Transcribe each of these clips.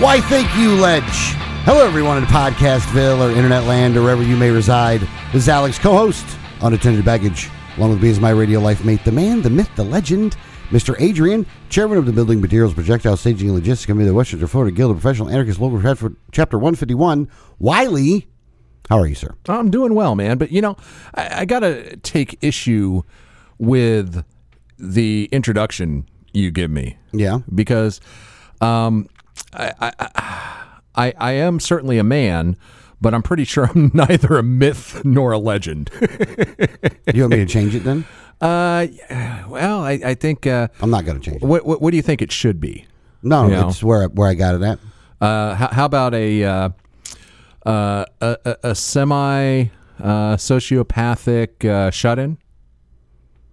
Why, thank you, Ledge. Hello, everyone in Podcastville or Internet Land or wherever you may reside. This is Alex, co host, Unattended Baggage, along with me is my radio life mate, the man, the myth, the legend, Mr. Adrian, chairman of the Building Materials Projectile Staging and Logistics Committee of the Westchester, Florida Guild of Professional Anarchists, Local Chapter- Chapter 151. Wiley, how are you, sir? I'm doing well, man. But you know, I, I got to take issue with the introduction you give me Yeah. because um, I, I, I, I am certainly a man, but I'm pretty sure I'm neither a myth nor a legend. You want me to change it then? uh, well, I, I think. Uh, I'm not going to change it. what, what, what do you think it should be? No, Yeah. it's where, where I got it at. Uh, how, how about a uh, uh, a, a, a semi uh, sociopathic uh, shut in?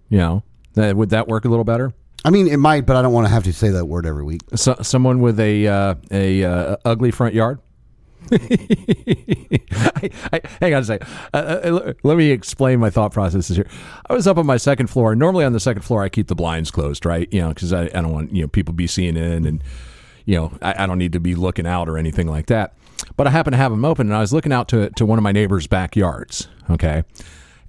You know, that, would that work a little better? I mean, it might, but I don't want to have to say that word every week. So, someone with a uh, a uh, ugly front yard. I, I, hang on a second. Uh, uh, let me explain my thought processes here. I was up on my second floor. Normally on the second floor, I keep the blinds closed, right? You know, because I, I don't want you know people be seeing in, and you know I, I don't need to be looking out or anything like that. But I happen to have them open, and I was looking out to to one of my neighbors' backyards. Okay.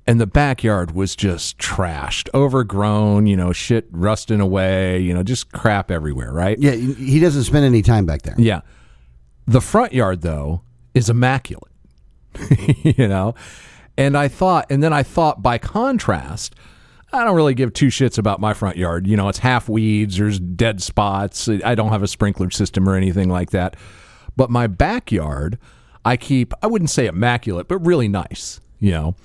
And the backyard was just trashed, overgrown, you know, shit rusting away, you know, just crap everywhere, right? Yeah, he doesn't spend any time back there. Yeah. The front yard, though, is immaculate, you know? And I thought, and then I thought by contrast, I don't really give two shits about my front yard. You know, it's half weeds, there's dead spots. I don't have a sprinkler system or anything like that. But my backyard, I keep, I wouldn't say immaculate, but really nice, you know?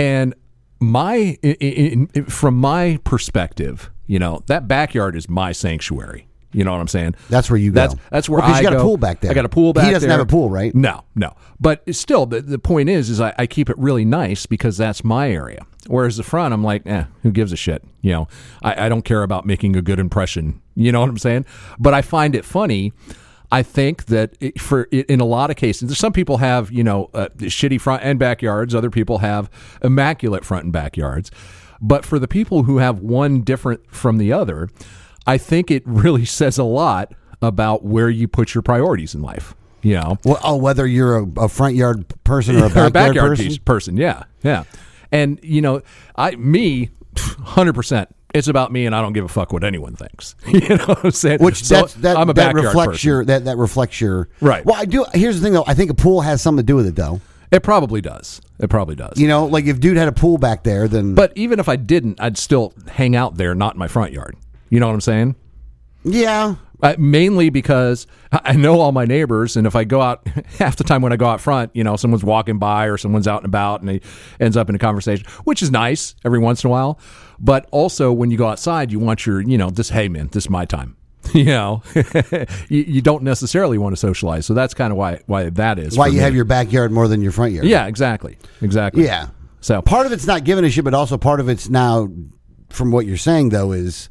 And my, i- i- in, from my perspective, you know, that backyard is my sanctuary. You know what I'm saying? That's where you go. That's that's where Well, I you got a pool back there. I got a pool back He doesn't there. have a pool, right? No, no. But still, the, the point is, is I, I keep it really nice because that's my area. Whereas the front, I'm like, eh, who gives a shit? You know, I, I don't care about making a good impression. You know what I'm saying? But I find it funny. I think that it, for in a lot of cases, some people have you know uh, shitty front and backyards. Other people have immaculate front and backyards. But for the people who have one different from the other, I think it really says a lot about where you put your priorities in life. You know, Well, oh, whether you're a, a front yard person or a or backyard, a backyard person. person. Yeah, yeah. And you know, I me, hundred percent. It's about me, and I don't give a fuck what anyone thinks. you know what I'm saying? Which So, that's, that, I'm a that reflects person. your that, that reflects your Right. Well, I do. Here's the thing, though. I think a pool has something to do with it, though. It probably does. It probably does. You know, like if dude had a pool back there, then but even if I didn't, I'd still hang out there, not in my front yard. You know what I'm saying? yeah, Uh, mainly because I know all my neighbors, and if I go out half the time when I go out front, you know, someone's walking by or someone's out and about, and he ends up in a conversation, which is nice every once in a while. But also, when you go outside, you want your, you know, this hey man, this is my time. you know, you, you don't necessarily want to socialize, so that's kind of why why that is. why you me. have your backyard more than your front yard? yeah, exactly, exactly. yeah. So Part of it's not giving a shit, but also part of it's now, from what you're saying though, is,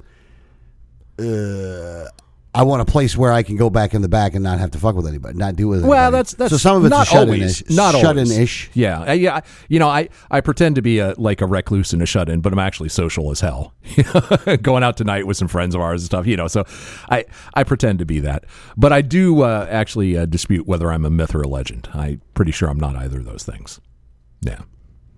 uh, I want a place where I can go back in the back and not have to fuck with anybody, not do with. Well, that's that's so some of it's not shut always, in not shut in ish. Yeah, yeah. You know, I I pretend to be a like a recluse and a shut in, but I'm actually social as hell. Going out tonight with some friends of ours and stuff. You know, so I I pretend to be that, but I do uh, actually uh, dispute whether I'm a myth or a legend. I'm pretty sure I'm not either of those things. Yeah.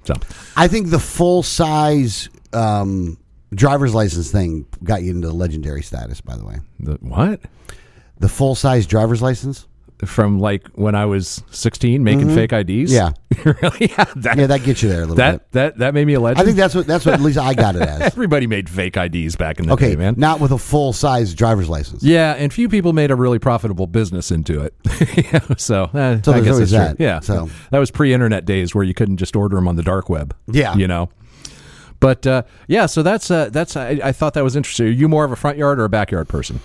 So I think the full size um, driver's license thing got you into legendary status. By the way, the what? the full size driver's license. From like when I was 16, making fake IDs. Mm-hmm. Yeah. really? Yeah. That, Yeah, that gets you there a little that bit. that that made me a legend. I think that's what that's what at least I got it as. everybody made fake IDs back in the Okay, day, man. not with a full size driver's license. Yeah, and few people made a really profitable business into it. Yeah, so, eh, So I guess that's true. that. Yeah, So- that was pre-internet days where you couldn't just order them on the dark web. Yeah. you know. But uh, yeah, so that's uh, that's I, I thought that was interesting. Are you more of a front yard or a backyard person?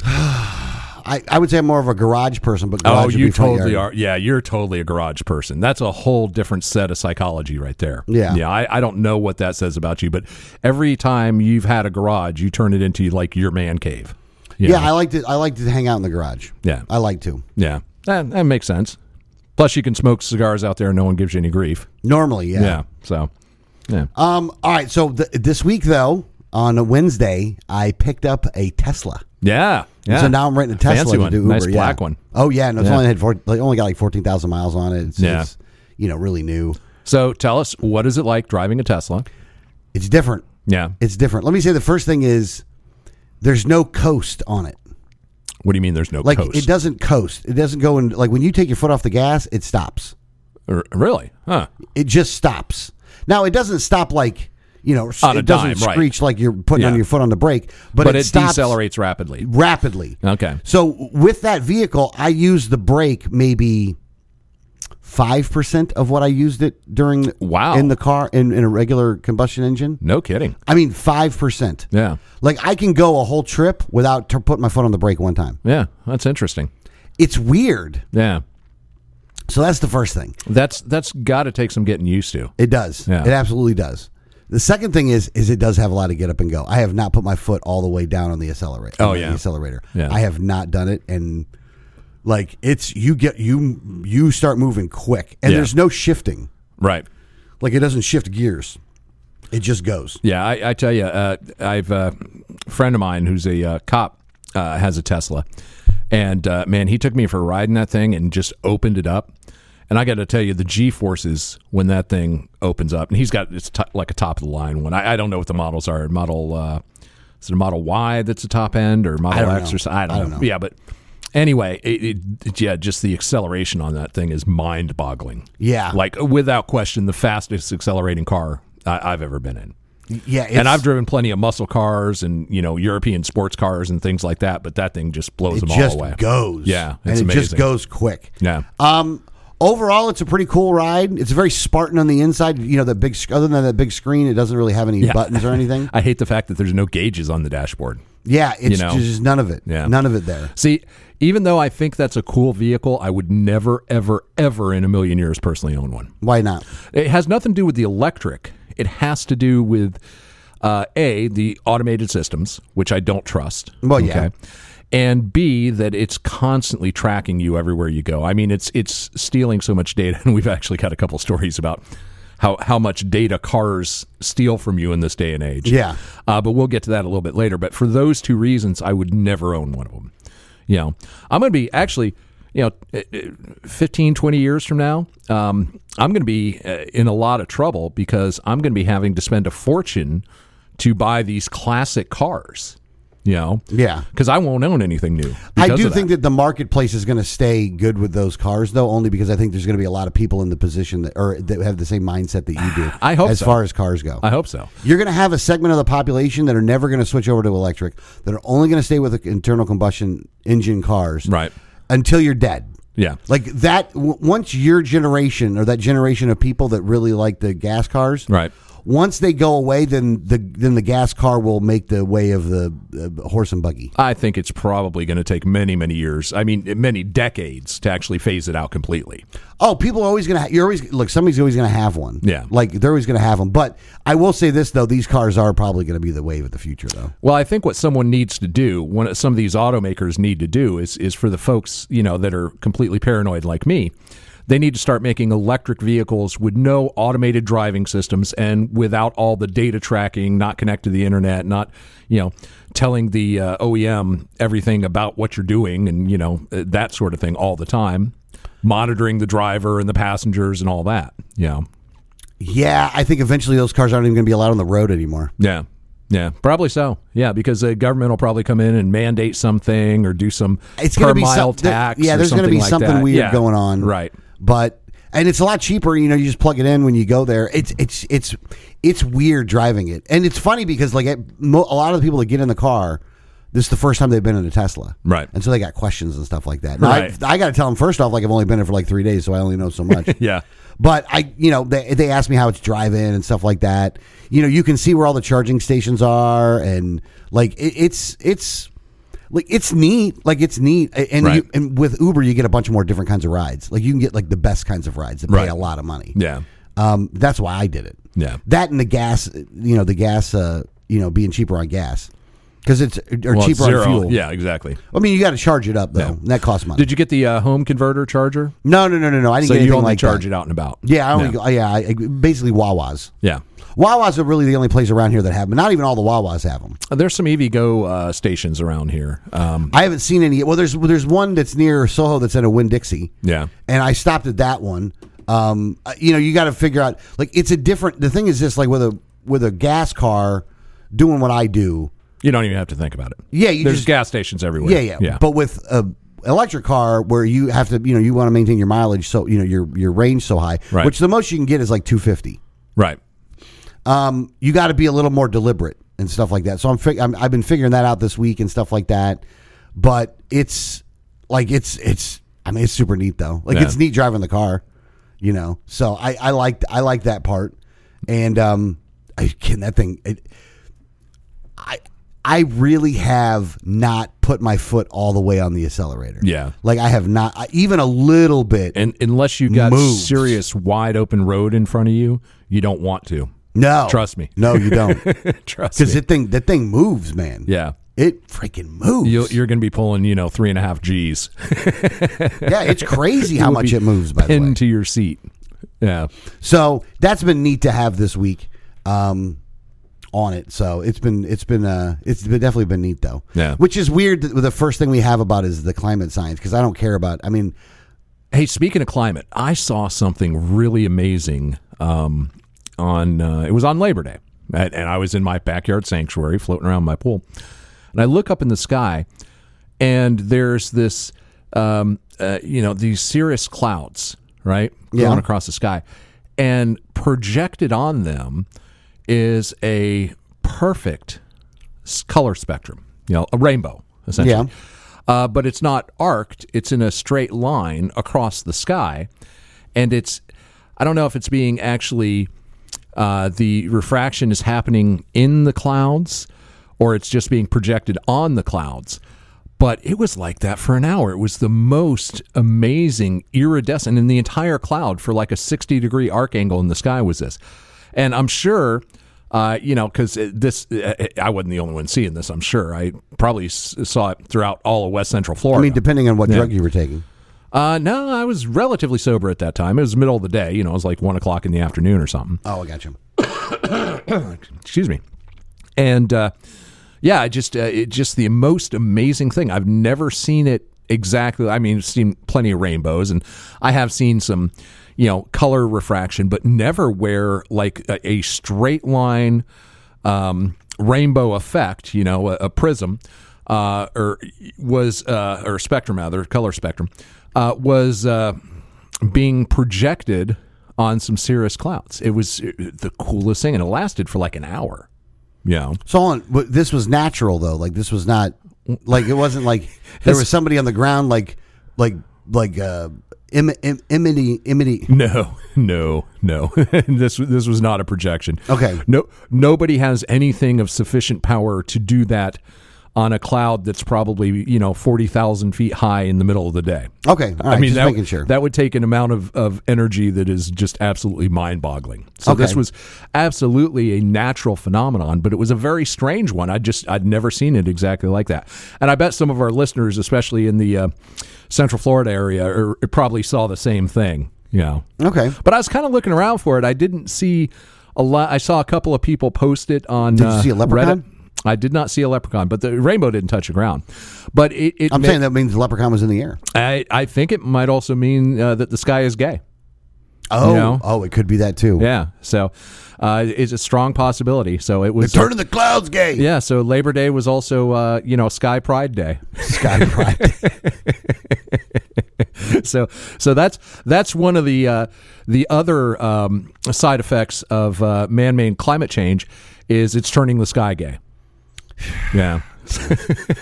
I, I would say I'm more of a garage person, but Oh, garage would you totally are. Yeah, you're totally a garage person. That's a whole different set of psychology right there. Yeah. Yeah. I, I don't know what that says about you, but every time you've had a garage, you turn it into like your man cave. You Yeah, know? I like to I like to hang out in the garage. Yeah. I like to. yeah. That, that makes sense. Plus, you can smoke cigars out there and no one gives you any grief. Normally, yeah. Yeah. So, yeah. Um. All right. So th- this week, though, on a Wednesday, I picked up a Tesla. yeah. Yeah. So now I'm renting a Tesla Fancy to one. do Uber. Nice yeah. black one. Oh yeah, no, it's Yeah. only had four, like, only got like fourteen thousand miles on it. It's, Yeah. it's, you know really new. So, tell us, what is it like driving a Tesla? It's different. Yeah. It's different. Let me say the first thing is there's no coast on it. What do you mean there's no Like coast? it doesn't coast. It doesn't go in. Like when you take your foot off the gas, it stops. R- really? Huh. It just stops. Now it doesn't stop like you know. On it doesn't dime, right. screech like you're putting Yeah. on your foot on the brake, but, But, it, it, decelerates rapidly. rapidly. Okay. So with that vehicle, I use the brake maybe five percent of what I used it during. Wow. In the car in, in a regular combustion engine, No kidding. I mean five percent. Yeah. Like I can go a whole trip without t- putting my foot on the brake one time. Yeah. That's interesting. It's weird. Yeah. So that's the first thing. That's that's got to take some getting used to. It does. Yeah. It absolutely does. The second thing is is it does have a lot of get up and go. I have not put my foot all the way down on the accelerator. Oh, yeah. the accelerator. Yeah. I have not done it, and like it's you get you you start moving quick, and Yeah. there's no shifting. Right. Like it doesn't shift gears. It just goes. Yeah. I, I tell you, uh, I've uh, a friend of mine who's a uh, cop uh, has a Tesla, and uh, man, he took me for a ride in that thing and just opened it up. And I got to tell you, the G forces when that thing opens up, and he's got it's t- like a top of the line one. I, I don't know what the models are. Model uh, is it a Model Y that's a top end or Model X know. or something? I don't, I don't know. know. Yeah, but anyway, it, it, yeah, just the acceleration on that thing is mind boggling. Yeah. like without question, the fastest accelerating car I, I've ever been in. Yeah, and I've driven plenty of muscle cars and you know European sports cars and things like that, but that thing just blows them all away. It just goes. Yeah, and it just goes quick. Yeah. Um. Overall, it's a pretty cool ride. It's very Spartan on the inside. You know, the big other than that big screen, it doesn't really have any Yeah. buttons or anything. I hate the fact that there's no gauges on the dashboard. Yeah, it's You know? just none of it. Yeah. None of it there. See, even though I think that's a cool vehicle, I would never, ever, ever in a million years personally own one. Why not? It has nothing to do with the electric. It has to do with uh, a the automated systems, which I don't trust. Well, yeah. And B that it's constantly tracking you everywhere you go. I mean, it's it's stealing so much data, and we've actually got a couple stories about how how much data cars steal from you in this day and age. Yeah. Uh, but we'll get to that a little bit later. But for those two reasons, I would never own one of them. You know, I'm going to be actually, you know, eh, eh, 15, 20 years from now, um, I'm going to be uh, in a lot of trouble because I'm going to be having to spend a fortune to buy these classic cars. You know, Yeah. because I won't own anything new. I do of think that the marketplace is going to stay good with those cars, though, only because I think there's going to be a lot of people in the position that or that have the same mindset that you do. I hope as so. far as cars go. I hope so. You're going to have a segment of the population that are never going to switch over to electric, that are only going to stay with the internal combustion engine cars, Right. until you're dead. Yeah. Like that, w- once your generation or that generation of people that really like the gas cars, Right. Once they go away, then the then the gas car will make the way of the uh, horse and buggy. I think it's probably going to take many, many years. I mean, many decades to actually phase it out completely. Oh, people are always gonna. Ha- you're always look. Somebody's always gonna have one. Yeah. like they're always gonna have them. But I will say this though: these cars are probably gonna be the wave of the future, though. Well, I think what someone needs to do, what some of these automakers need to do, is is for the folks you know that are completely paranoid like me. They need to start making electric vehicles with no automated driving systems and without all the data tracking, not connected to the internet, not you know telling the uh, OEM everything about what you're doing and you know uh, that sort of thing all the time, monitoring the driver and the passengers and all that. You know, Yeah, I think eventually those cars aren't even gonna be allowed on the road anymore. Yeah. Yeah, probably so. Yeah, because the government will probably come in and mandate something or do some It's per be mile some, there- tax. Yeah, or there's gonna be like something that. weird Yeah. going on. Right. But and it's a lot cheaper. You know, you just plug it in when you go there. It's it's it's it's weird driving it, and it's funny because like it, mo- a lot of the people that get in the car. This is the first time they've been in a Tesla, Right. And so they got questions and stuff like that. Now, Right. I, I got to tell them first off, like I've only been in for like three days, so I only know so much. Yeah. But I, you know, they, they asked me how it's driving and stuff like that. You know, you can see where all the charging stations are, and like it, it's it's like it's neat. Like it's neat, and Right. you, and with Uber you get a bunch of more different kinds of rides. Like you can get like the best kinds of rides that pay Right. a lot of money. Yeah. Um, that's why I did it. Yeah. That and the gas, you know, the gas, uh, you know, being cheaper on gas because it's or Well, cheaper zero. on fuel. Yeah, exactly. I mean, you got to charge it up though. Yeah. And that costs money. Did you get the uh, home converter charger? no, no, no, no, no. I didn't So get you only like charge that. it out and about. Yeah, I only Yeah. go, yeah, I, basically Wawas. Yeah. Wawas are really the only place around here that have them. Not even all the Wawas have them. There's some EV Go uh, stations around here. Um, I haven't seen any. Well, there's there's one that's near Soho that's in a Winn Dixie. yeah. and I stopped at that one. Um, uh, you know, you got to figure out like it's a different. The thing is this, like with a with a gas car doing what I do. You don't even have to think about it. Yeah, you There's just- gas stations everywhere. Yeah, yeah, yeah. But with a electric car where you have to, you know, you want to maintain your mileage, so you know your your range so high, Right. which the most you can get is like two fifty. right. Um, you got to be a little more deliberate and stuff like that. So I'm, fig- I'm I've been figuring that out this week and stuff like that. But it's like it's it's I mean it's super neat though. Like Yeah. it's neat driving the car, you know. So I I liked I like that part, and um, I can that thing. It, I I really have not put my foot all the way on the accelerator. Yeah. like I have not I, even a little bit. And unless you got Moves. serious wide open road in front of you, you don't want to. no, Trust me. No, you don't. Trust me. Because that thing that thing moves, man. Yeah. It freaking moves. You'll, you're going to be pulling, you know, three and a half G's yeah, it's crazy how will much it moves. By the way, into your seat. Yeah. so that's been neat to have this week um, on it. So it's been it's been uh, it's been definitely been neat though. Yeah. which is weird. That the first thing we have about is the climate science because I don't care about. I mean, Hey, speaking of climate, I saw something really amazing um, on. Uh, it was on Labor Day, and, and I was in my backyard sanctuary, floating around my pool, and I look up in the sky, and there's this, um, uh, you know, these cirrus clouds, right, Yeah. going across the sky, and projected on them is a perfect color spectrum, you know, a rainbow, essentially. Yeah. Uh, but it's not arced, it's in a straight line across the sky. And it's, I don't know if it's being actually, uh, the refraction is happening in the clouds or it's just being projected on the clouds. But it was like that for an hour. It was the most amazing iridescent in the entire cloud for like a 60 degree arc angle in the sky was this. And I'm sure, uh, you know, because this, uh, I wasn't the only one seeing this, I'm sure. I probably s- saw it throughout all of West Central Florida. I mean, depending on what drug you were taking. uh, no, I was relatively sober at that time. It was the middle of the day. You know, it was like one o'clock in the afternoon or something. Oh, I got you. excuse me and uh, yeah it just uh, it just the most amazing thing i've never seen it exactly i mean i've seen plenty of rainbows and i have seen some you know color refraction but never where like a, a straight line um, rainbow effect you know a, a prism uh, or was uh, or spectrum rather color spectrum uh, was uh, being projected on some cirrus clouds. It was uh, the coolest thing, and it lasted for like an hour. You know, So on, but this was natural though. Like this was not like it wasn't like there was somebody on the ground like like like uh imity imity. no, no, no. this this was not a projection. Okay. no, nobody has anything of sufficient power to do that on a cloud that's probably you know forty thousand feet high in the middle of the day. Okay, right. I mean, just that, making sure. that would take an amount of, of energy that is just absolutely mind boggling. So Okay. this was absolutely a natural phenomenon, but it was a very strange one. I just, I'd never seen it exactly like that. And I bet some of our listeners, especially in the uh, Central Florida area, are, probably saw the same thing, you know. okay. But I was kind of looking around for it. I didn't see a lot. I saw a couple of people post it on Did you uh, see a leprechaun? Reddit. I did not see a leprechaun, but the rainbow didn't touch the ground. But it, it I'm ma- saying that means the leprechaun was in the air. I, I think it might also mean uh, that the sky is gay. Oh, know? oh, it could be that too. Yeah. So uh, it's a strong possibility. So it was. Turn of the clouds, gay. yeah. So Labor Day was also, uh, you know, Sky Pride Day. Sky Pride. so so that's that's one of the uh, the other um, side effects of uh, man-made climate change is it's turning the sky gay. Yeah.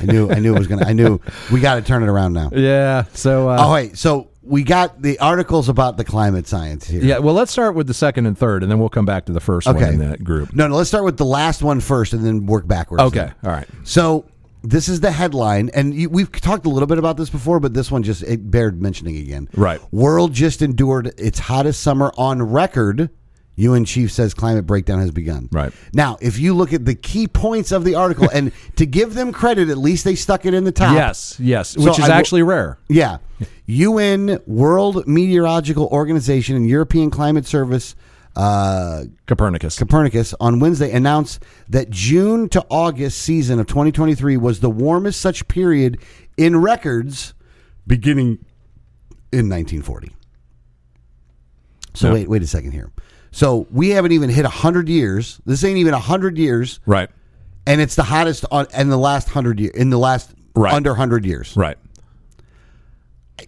I knew. I knew it was gonna. I knew we got to turn it around now. Yeah. So. Uh, Oh wait, so we got the articles about the climate science here. Yeah. Well, let's start with the second and third, and then we'll come back to the first one in that group. No, no. Let's start with the last one first, and then work backwards. Okay. All right. So this is the headline, and you, we've talked a little bit about this before, but this one just it bared mentioning again. Right. World just endured its hottest summer on record. UN chief says climate breakdown has begun. Right. Now, if you look at the key points of the article, and to give them credit, at least they stuck it in the top. Yes, yes, So which is I actually rare. Yeah. UN, World Meteorological Organization, and European Climate Service, uh, Copernicus. Copernicus, on Wednesday announced that June to August season of 2023 was the warmest such period in records beginning in 1940. So Yeah. wait, wait a second here. So we haven't even hit 100 years. This ain't even 100 years, right. and it's the hottest on in the last 100 year in the last Right. under 100 years. Right.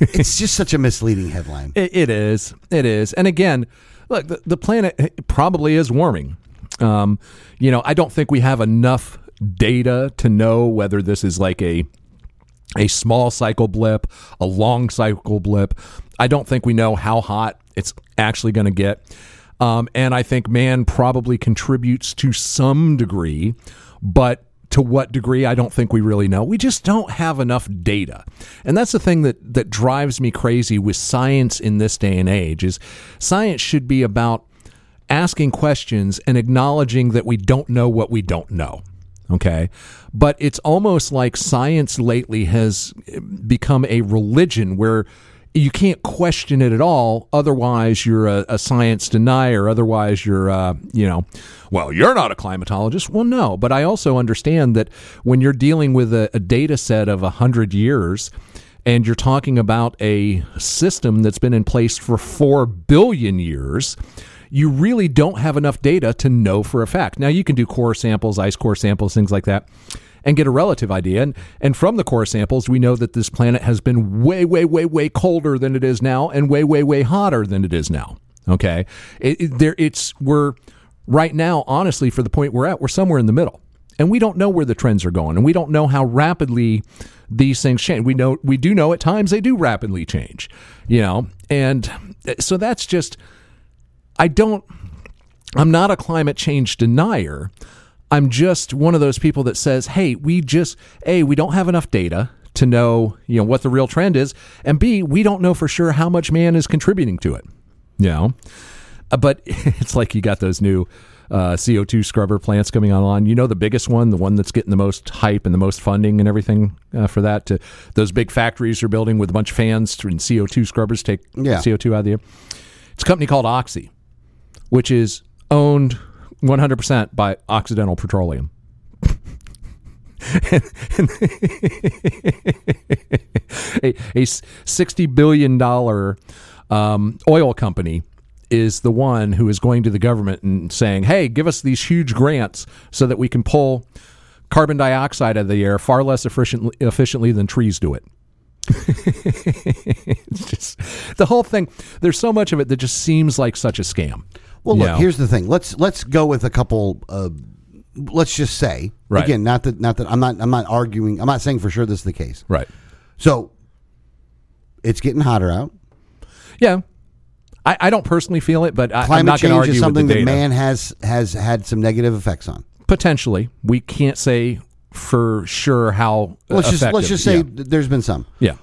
It's just such a misleading headline. It, it is. It is. And again, look, the, the planet probably is warming. Um, you know, I don't think we have enough data to know whether this is like a a small cycle blip, a long cycle blip. I don't think we know how hot it's actually going to get. Um, and I think man probably contributes to some degree, but to what degree, I don't think we really know. We just don't have enough data. And that's the thing that, that drives me crazy with science in this day and age is science should be about asking questions and acknowledging that we don't know what we don't know. Okay. But it's almost like science lately has become a religion where you can't question it at all. Otherwise, you're a, a science denier. Otherwise, you're, uh, you know, well, you're not a climatologist. Well, no. But I also understand that when you're dealing with a, a data set of 100 years, and you're talking about a system that's been in place for 4 billion years, you really don't have enough data to know for a fact. Now, you can do core samples, ice core samples, things like that, and get a relative idea. And, and from the core samples, we know that this planet has been way, way, way, way colder than it is now and way, way, way hotter than it is now. Okay. It, it- there, it's, we're right now, honestly, for the point we're at, we're somewhere in the middle and we don't know where the trends are going and we don't know how rapidly these things change we know we do know at times they do rapidly change you know and uh, so that's just i don't i'm not a climate change denier i'm just one of those people that says hey we just a we don't have enough data to know you know what the real trend is and b we don't know for sure how much man is contributing to it you know uh, but it's like you got those new uh, CO2 scrubber plants coming online. You know the biggest one, the one that's getting the most hype and the most funding and everything uh, for that. To those big factories are building with a bunch of fans and CO2 scrubbers take Yeah. CO2 out of the air. It's a company called Oxy, which is owned 100% by Occidental Petroleum. a, a $60 billion um, oil company is the one who is going to the government and saying, hey, give us these huge grants so that we can pull carbon dioxide out of the air far less efficiently, efficiently than trees do it. it's just the whole thing. There's so much of it that just seems like such a scam. Well, look, here's the thing. Let's let's go with a couple. Uh, let's just say Right. again, not that not that I'm not I'm not arguing. I'm not saying for sure this is the case. right. So it's getting hotter out. Yeah. I, I don't personally feel it, but I, I'm Climate not going to change argue is something that man has has had some negative effects on. Potentially, we can't say for sure how. Let's just let's just say yeah. there's been some. yeah.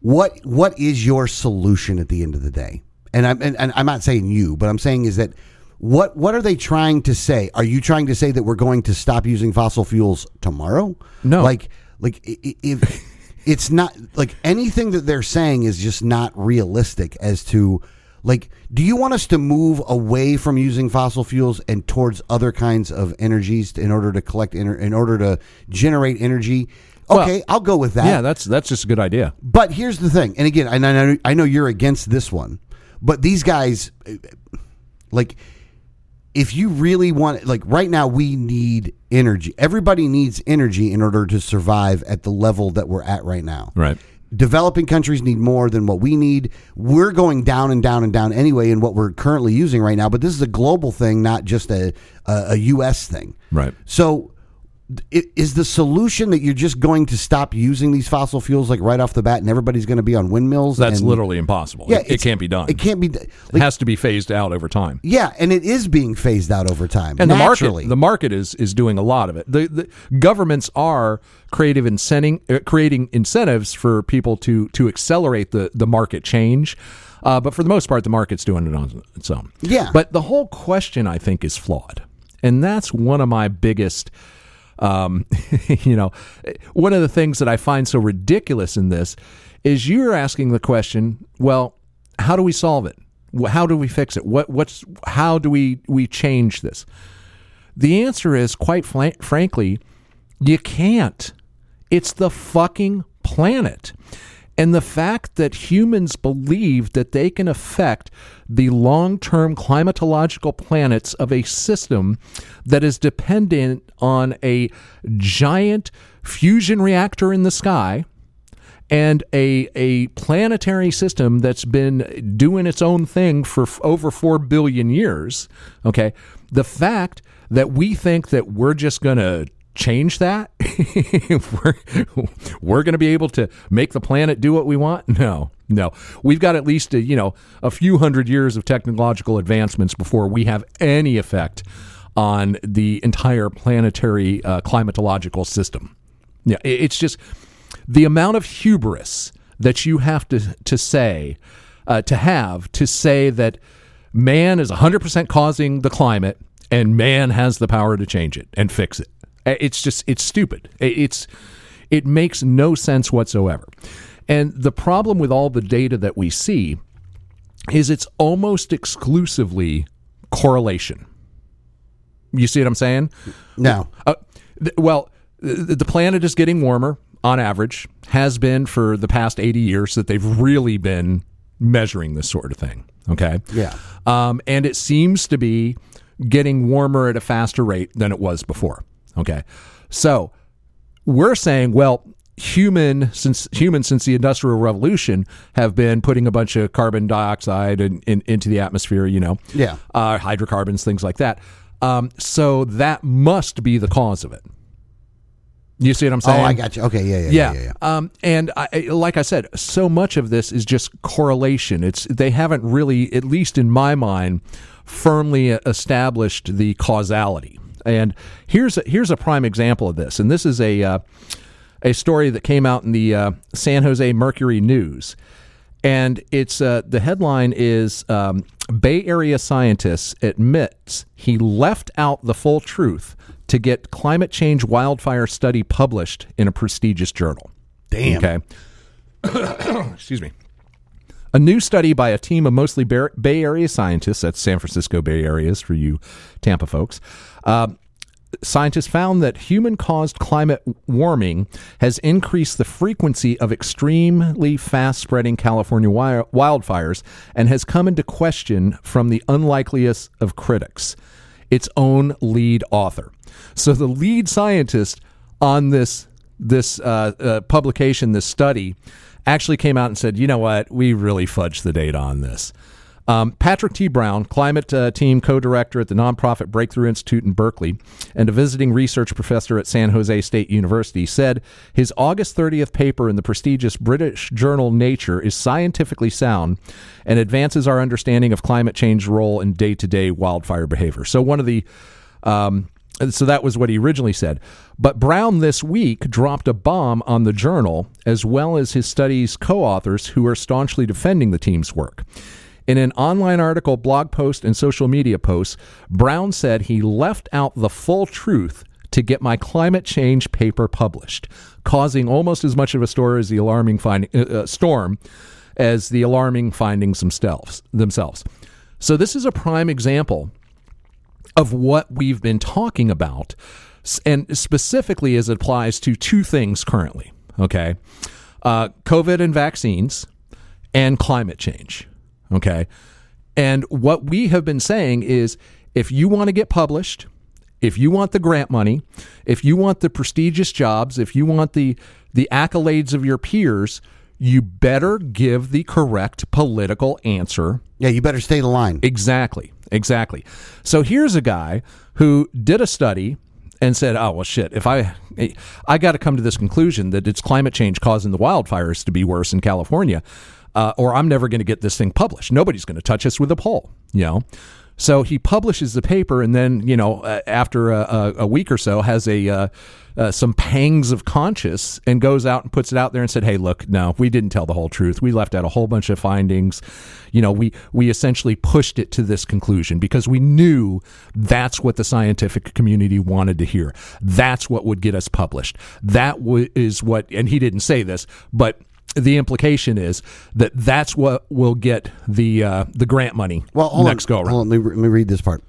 What what is your solution at the end of the day? And I'm and, and I'm not saying you, but I'm saying is that what what are they trying to say? Are you trying to say that we're going to stop using fossil fuels tomorrow? No. Like like if it's not like anything that they're saying is just not realistic as to like do you want us to move away from using fossil fuels and towards other kinds of energies in order to collect in order to generate energy? Well, Okay, I'll go with that. Yeah, that's that's just a good idea. But here's the thing, and again, and I know, I know you're against this one, but these guys, like, if you really want, like, right now we need energy. Everybody needs energy in order to survive at the level that we're at right now. Right. Developing countries need more than what we need. We're going down and down and down anyway in what we're currently using right now. But this is a global thing, not just a a, a U.S. thing. Right. So, is the solution that you're just going to stop using these fossil fuels like right off the bat, and everybody's going to be on windmills? That's and- literally impossible. Yeah, it, it can't be done. It can't be. d- It has to be phased out over time. yeah, and it is being phased out over time. and naturally. the market the market is is doing a lot of it. The, the governments are creative incenting, uh, creating incentives for people to to accelerate the the market change. Uh, but for the most part, the market's doing it on its own. Yeah. But the whole question, I think, is flawed, and that's one of my biggest. Um, you know, one of the things that I find so ridiculous in this is you're asking the question, well, how do we solve it? How do we fix it? What what's how do we we change this? The answer is quite fla- frankly, you can't. It's the fucking planet. And the fact that humans believe that they can affect the long term climatological planets of a system that is dependent on a giant fusion reactor in the sky and a, a planetary system that's been doing its own thing for f- over 4 billion years, okay, the fact that we think that we're just going to change that, we're, we're going to be able to make the planet do what we want? No, no. We've got at least, a, you know, a few hundred years of technological advancements before we have any effect on the entire planetary uh, climatological system. Yeah, it's just the amount of hubris that you have to to say uh, to have to say that man is 100% causing the climate and man has the power to change it and fix it. Uh, It's just it's stupid. It- It's it makes no sense whatsoever. And the problem with all the data that we see is it's almost exclusively correlation. You see what I'm saying? no. Uh, th- well, th- the planet is getting warmer on average, has been for the past 80 years that they've really been measuring this sort of thing. Okay. Yeah. Um, and it seems to be getting warmer at a faster rate than it was before. Okay. So we're saying, well, human since humans since the industrial revolution have been putting a bunch of carbon dioxide in, in, into the atmosphere you know Yeah. uh, hydrocarbons things like that um, so that must be the cause of it you see what i'm saying? Oh, I got you. Okay. Yeah. Yeah. Yeah. yeah. yeah, yeah. Um, and I, like I said, so much of this is just correlation. It's they haven't really, at least in my mind, firmly established the causality. And here's a, here's a prime example of this. And this is a uh, a story that came out in the uh, San Jose Mercury News. And it's uh, the headline is um, Bay Area scientists admits he left out the full truth to get climate change wildfire study published in a prestigious journal. Damn. Okay. Excuse me. A new study by a team of mostly Bay Bay Area scientists, that's San Francisco Bay Areas for you Tampa folks, um, scientists found that human caused climate warming has increased the frequency of extremely fast spreading California wildfires and has come into question from the unlikeliest of critics, its own lead author. So the lead scientist on this this uh, uh, publication, this study, actually came out and said, you know what, we really fudged the data on this. Um, Patrick T. Brown, climate uh, team co director at the nonprofit Breakthrough Institute in Berkeley and a visiting research professor at San Jose State University, said his August 30th paper in the prestigious British journal Nature is scientifically sound and advances our understanding of climate change's role in day to day wildfire behavior. So, one of the um, so that was what he originally said. But Brown this week dropped a bomb on the journal, as well as his study's co authors who are staunchly defending the team's work. In an online article, blog post, and social media posts, Brown said he left out the full truth to get my climate change paper published, causing almost as much of a story as the alarming find, uh, uh, storm as the alarming findings themselves. themselves. So this is a prime example of what we've been talking about, and specifically as it applies to two things currently. Okay, uh, COVID and vaccines, and climate change. Okay, and what we have been saying is, if you want to get published, if you want the grant money, if you want the prestigious jobs, if you want the the accolades of your peers, you better give the correct political answer Yeah. You better stay the line. Exactly. Exactly. So here's a guy who did a study and said, "Oh well, shit. If I, I got to come to this conclusion that it's climate change causing the wildfires to be worse in California, uh, or I'm never going to get this thing published. Nobody's going to touch us with a pole, you know." So he publishes the paper, and then you know, uh, after a, a, a, week or so, has a uh, uh, some pangs of conscience, and goes out and puts it out there and said, "Hey, look, no, we didn't tell the whole truth. We left out a whole bunch of findings. You know, we we essentially pushed it to this conclusion because we knew that's what the scientific community wanted to hear. That's what would get us published. That w- is what." And he didn't say this, but the implication is that that's what will get the uh, the grant money well, next on, go around. Let me, let me read this part.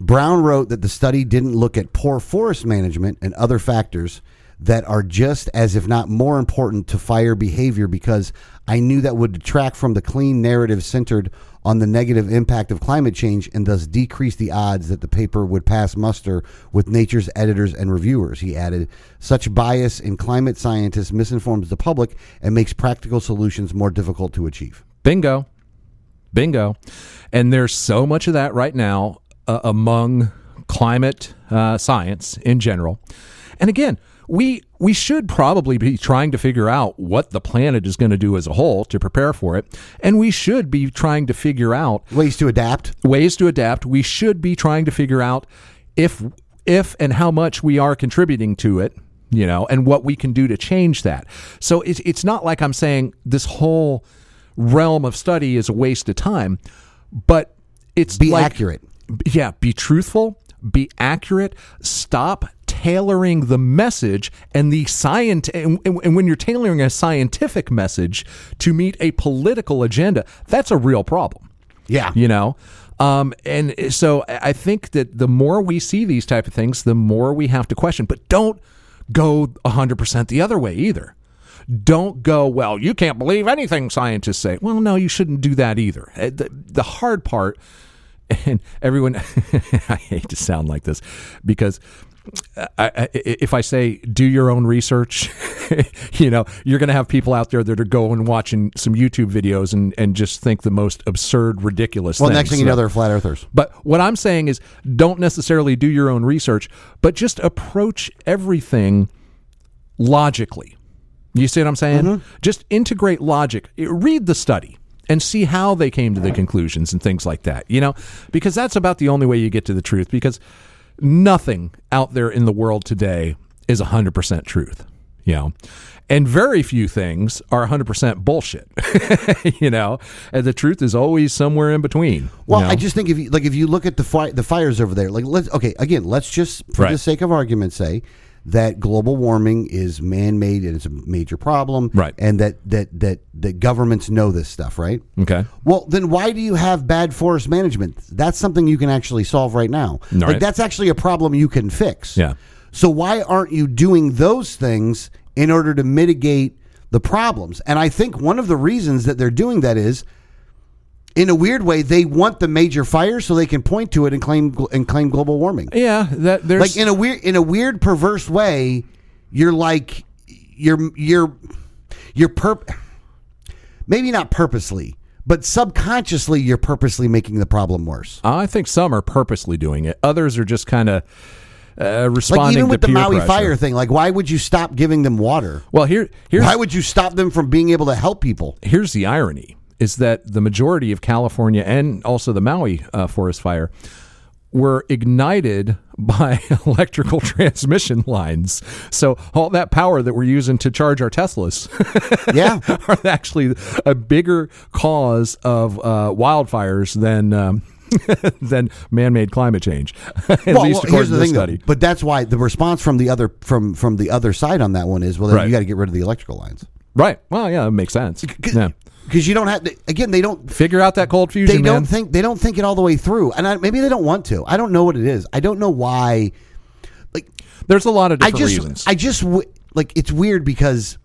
Brown wrote that the study didn't look at poor forest management and other factors that are just as, if not more important, to fire behavior because I knew that would detract from the clean narrative centered on the negative impact of climate change and thus decrease the odds that the paper would pass muster with Nature's editors and reviewers. He added, Such bias in climate scientists misinforms the public and makes practical solutions more difficult to achieve. Bingo. Bingo. And there's so much of that right now uh, among climate uh, science in general. And again, we we should probably be trying to figure out what the planet is going to do as a whole to prepare for it and we should be trying to figure out ways to adapt. ways to adapt. We should be trying to figure out if if and how much we are contributing to it you know and what we can do to change that. So it's it's not like i'm saying this whole realm of study is a waste of time but it's be like, accurate. Yeah be truthful be accurate stop tailoring the message and the science and, and, when you're tailoring a scientific message to meet a political agenda that's a real problem. Yeah. You know? Um, and so i think that the more we see these type of things the more we have to question. But don't go 100% the other way either. Don't go well you can't believe anything scientists say. Well no you shouldn't do that either. Uh, the, the hard part and everyone i hate to sound like this because I, I, if I say do your own research, you know, you're going to have people out there that are going watching some YouTube videos and, and just think the most absurd, ridiculous well, things. next thing you know, they're flat earthers. But what I'm saying is don't necessarily do your own research, but just approach everything logically. You see what I'm saying? Mm-hmm. Just integrate logic. Read the study and see how they came to the conclusions and things like that, you know, because that's about the only way you get to the truth because – nothing out there in the world today is 100% truth, you know. And very few things are 100% bullshit, you know. And the truth is always somewhere in between. Well, you know? I just think if you like if you look at the fi- the fires over there, like let's okay, again, let's just for right. the sake of argument say that global warming is man-made and it's a major problem right. and that that that that governments know this stuff right? Okay. Well then why do you have bad forest management? That's something you can actually solve right now. Like that's actually a problem you can fix. Yeah. So why aren't you doing those things in order to mitigate the problems? And i think one of the reasons that they're doing that is in a weird way, they want the major fire so they can point to it and claim and claim global warming. Yeah, that there's like in a weird in a weird perverse way, you're like you're you're you're perp maybe not purposely, but subconsciously you're purposely making the problem worse. I think some are purposely doing it. Others are just kind of uh, responding like even with the Maui pressure. fire thing, like why would you stop giving them water? Well, here here's why would you stop them from being able to help people? Here's the irony is that the majority of California and also the Maui uh, forest fire were ignited by electrical transmission lines. So all that power that we're using to charge our Teslas, yeah, are actually a bigger cause of uh, wildfires than. Um, than man-made climate change. At well, least well, here's the thing, study. Though, but that's why the response from the other from from the other side on that one is, well, then Right. you got to get rid of the electrical lines. Right. Well, yeah, it makes sense. Yeah. Because you don't have to, again they don't Figure out that cold fusion, they don't man. think they don't think it all the way through and I, maybe they don't want to i don't know what it is i don't know why like There's a lot of i different just reasons. i just like it's weird because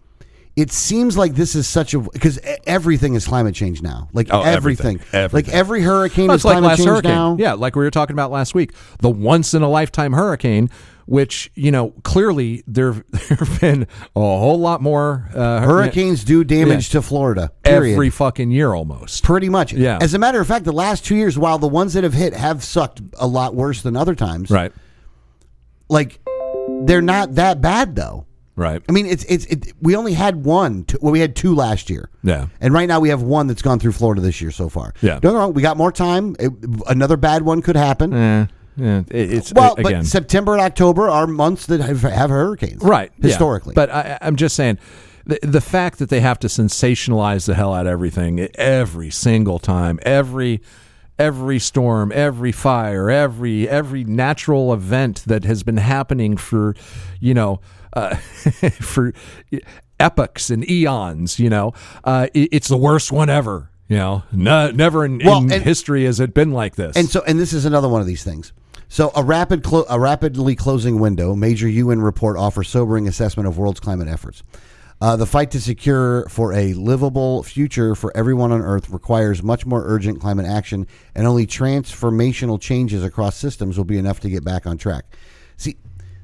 it seems like this is such a because everything is climate change now like Oh, everything. everything. Everything. like every hurricane Well, is like climate change hurricane. now Yeah, like we were talking about last week, the once in a lifetime hurricane, which you know clearly there there have been a whole lot more uh, hurricanes do damage to florida period. every fucking year almost. Pretty much. Yeah. As a matter of fact, the last two years, while the ones that have hit have sucked a lot worse than other times, Right. like they're not that bad though. Right. I mean, it's it's it, we only had one. Two, well, we had two last year. Yeah. And right now we have one that's gone through Florida this year so far. Yeah. Don't get me wrong. We got more time. It, another bad one could happen. Eh, yeah. It, it's well, but September and October are months that have, have hurricanes. right yeah. Historically. But I, I'm just saying. The, the fact that they have to sensationalize the hell out of everything every single time, every every storm, every fire, every every natural event that has been happening for, you know, uh, for epochs and eons. You know, uh, it, it's the worst one ever. You know, no, never in, Well, in and- history has it been like this. And so, and this is another one of these things. So, a rapid, clo- a rapidly closing window. Major UN report offers sobering assessment of world's climate efforts. Uh, the fight to secure for a livable future for everyone on Earth requires much more urgent climate action, and only transformational changes across systems will be enough to get back on track. See,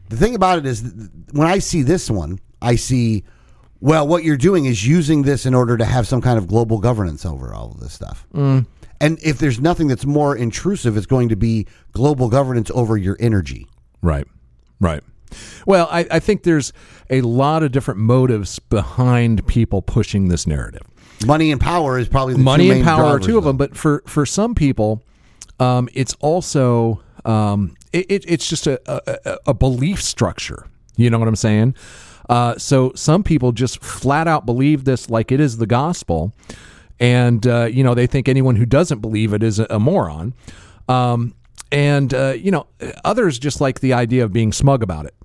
the thing about it is, when I see this one, I see, well, what you're doing is using this in order to have some kind of global governance over all of this stuff. And if there's nothing that's more intrusive, it's going to be global governance over your energy. Right. Right. Well, I, I think there's a lot of different motives behind people pushing this narrative. Money and power is probably the Money and power are drivers, two of them, but for for some people, um, it's also um, it, it, it's just a, a a belief structure. You know what I'm saying? Uh, so some people just flat out believe this like it is the gospel, and uh, you know they think anyone who doesn't believe it is a, moron. Um, and uh, you know others just like the idea of being smug about it.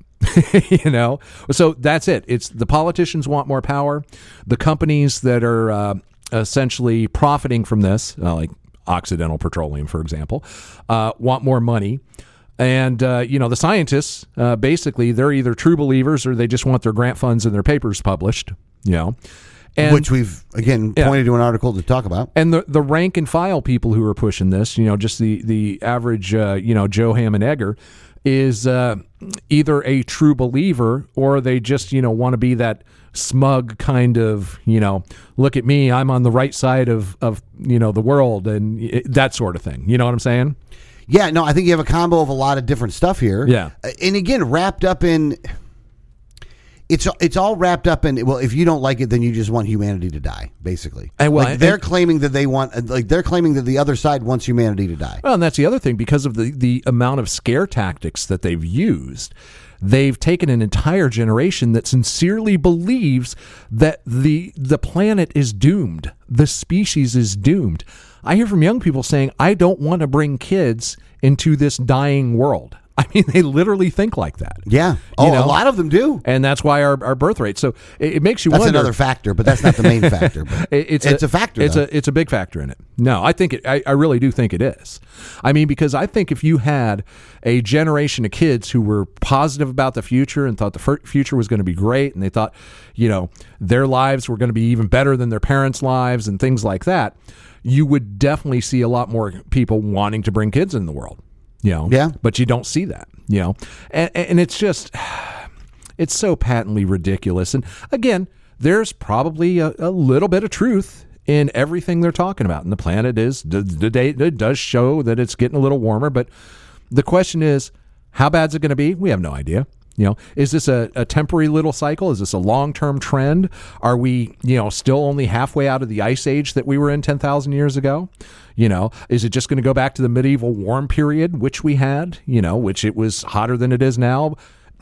you know, so that's it. It's the politicians want more power. The companies that are uh, essentially profiting from this, uh, like Occidental Petroleum, for example, uh, want more money. And uh, you know the scientists, uh, basically, they're either true believers or they just want their grant funds and their papers published. You know, and which we've again Yeah. pointed to an article to talk about. and the the rank and file people who are pushing this, you know, just the the average, uh, you know, Joe Hammond Egger, is uh, either a true believer or they just you know want to be that smug kind of you know look at me i'm on the right side of of you know the world and it, that sort of thing you know what i'm saying Yeah, no, I think you have a combo of a lot of different stuff here. Yeah. Uh, and again, wrapped up in it's it's all wrapped up in well, if you don't like it, then you just want humanity to die, basically. And, well, like they're claiming that they want, like they're claiming that the other side wants humanity to die. Well, and that's the other thing because of the the amount of scare tactics that they've used. They've taken an entire generation that sincerely believes that the the planet is doomed, the species is doomed. I hear from young people saying, "I don't want to bring kids into this dying world." I mean, they literally think like that. Yeah. Oh, know? a lot of them do. And that's why our, our birth rate. So it, it makes you wonder. That's wonder. another factor, but that's not the main factor. But It's, it's a, factor. It's though. a it's a big factor in it. No, I think it. I, I really do think it is. I mean, because I think if you had a generation of kids who were positive about the future and thought the future was going to be great, and they thought, you know, their lives were going to be even better than their parents' lives and things like that, you would definitely see a lot more people wanting to bring kids in the world. You know, Yeah. but you don't see that. You know, and, and it's just it's so patently ridiculous. And again, there's probably a, a little bit of truth in everything they're talking about. And the planet is the, the date does show that it's getting a little warmer, but the question is, how bad is it going to be? We have no idea. You know, is this a, a temporary little cycle? Is this a long term trend? Are we, you know, still only halfway out of the ice age that we were in 10,000 years ago? You know, is it just going to go back to the medieval warm period, which we had, you know, which it was hotter than it is now,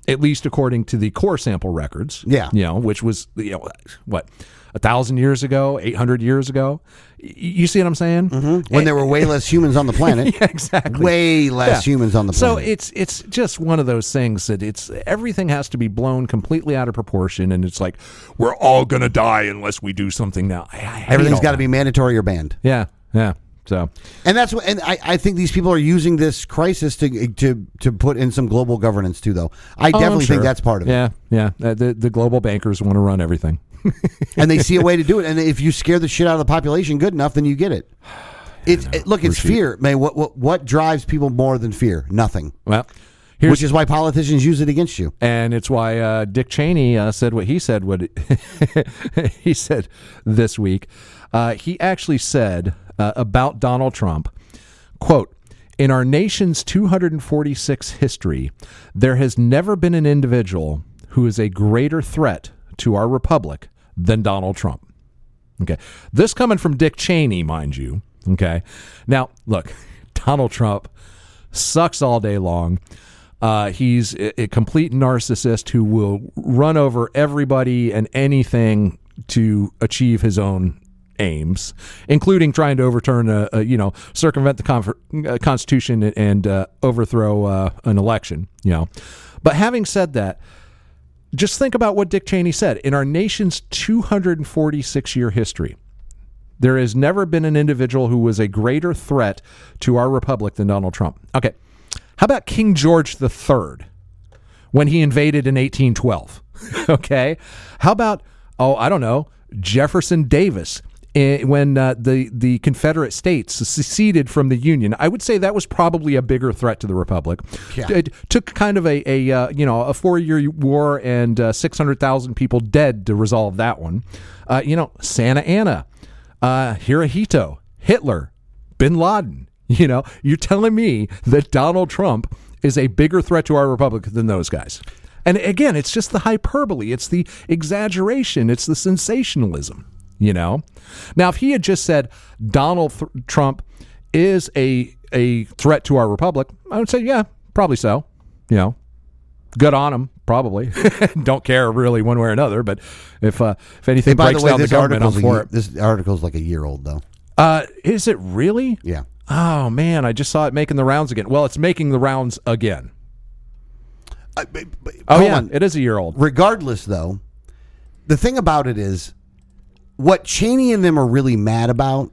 at least according to the core sample records? Yeah. You know, which was, you know, what, a thousand years ago, 800 years ago? You see what I'm saying? Mm-hmm. when there were way less humans on the planet. Yeah, exactly. Way less Yeah. humans on the planet. So it's it's just one of those things that it's everything has to be blown completely out of proportion, and it's like we're all gonna die unless we do something now. I, I Everything's got to be mandatory or banned. Yeah, yeah. So And that's what, and I, I think these people are using this crisis to to to put in some global governance too. Though I Oh, definitely sure. think that's part of it. Yeah, yeah. Uh, the the global bankers want to run everything. And they see a way to do it. And if you scare the shit out of the population good enough, then you get it. It's it, look, it's fear, man. What what what drives people more than fear? Nothing. Well, here's Which is why politicians use it against you. and it's why uh, Dick Cheney uh, said what he said. What he said this week, uh, he actually said uh, about Donald Trump, "quote." in our nation's 246 history, there has never been an individual who is a greater threat to our republic than Donald Trump. Okay. This coming from Dick Cheney, mind you. Okay. Now, look, Donald Trump sucks all day long. Uh, he's a, complete narcissist who will run over everybody and anything to achieve his own aims, including trying to overturn a, a you know circumvent the uh, Constitution and uh, overthrow uh, an election. You know, but having said that, just think about what Dick Cheney said in our nation's 246 year history. There has never been an individual who was a greater threat to our republic than Donald Trump. Okay. How about King George III when he invaded in 1812? okay. How about, oh, I don't know, Jefferson Davis when uh, the the Confederate States seceded from the Union, I would say that was probably a bigger threat to the Republic. Yeah. It took kind of a, a uh, you know a four year war and uh, six hundred thousand people dead to resolve that one. Uh, you know, Santa Anna, uh, Hirohito, Hitler, Bin Laden. You know, you're telling me that Donald Trump is a bigger threat to our republic than those guys. And again, it's just the hyperbole, it's the exaggeration, it's the sensationalism, you know? Now, if he had just said Donald Th- Trump is a a threat to our republic, I would say, yeah, probably so. You know, good on him, probably. Don't care really one way or another, but if uh, if anything Hey, by breaks the way, down the this government, I'm for it. this article's like a year old though. Uh, is it really? Yeah. Oh man, I just saw it making the rounds again. Well, it's making the rounds again. Uh, but- but- Oh yeah, on. it is a year old. regardless though the thing about it is what cheney and them are really mad about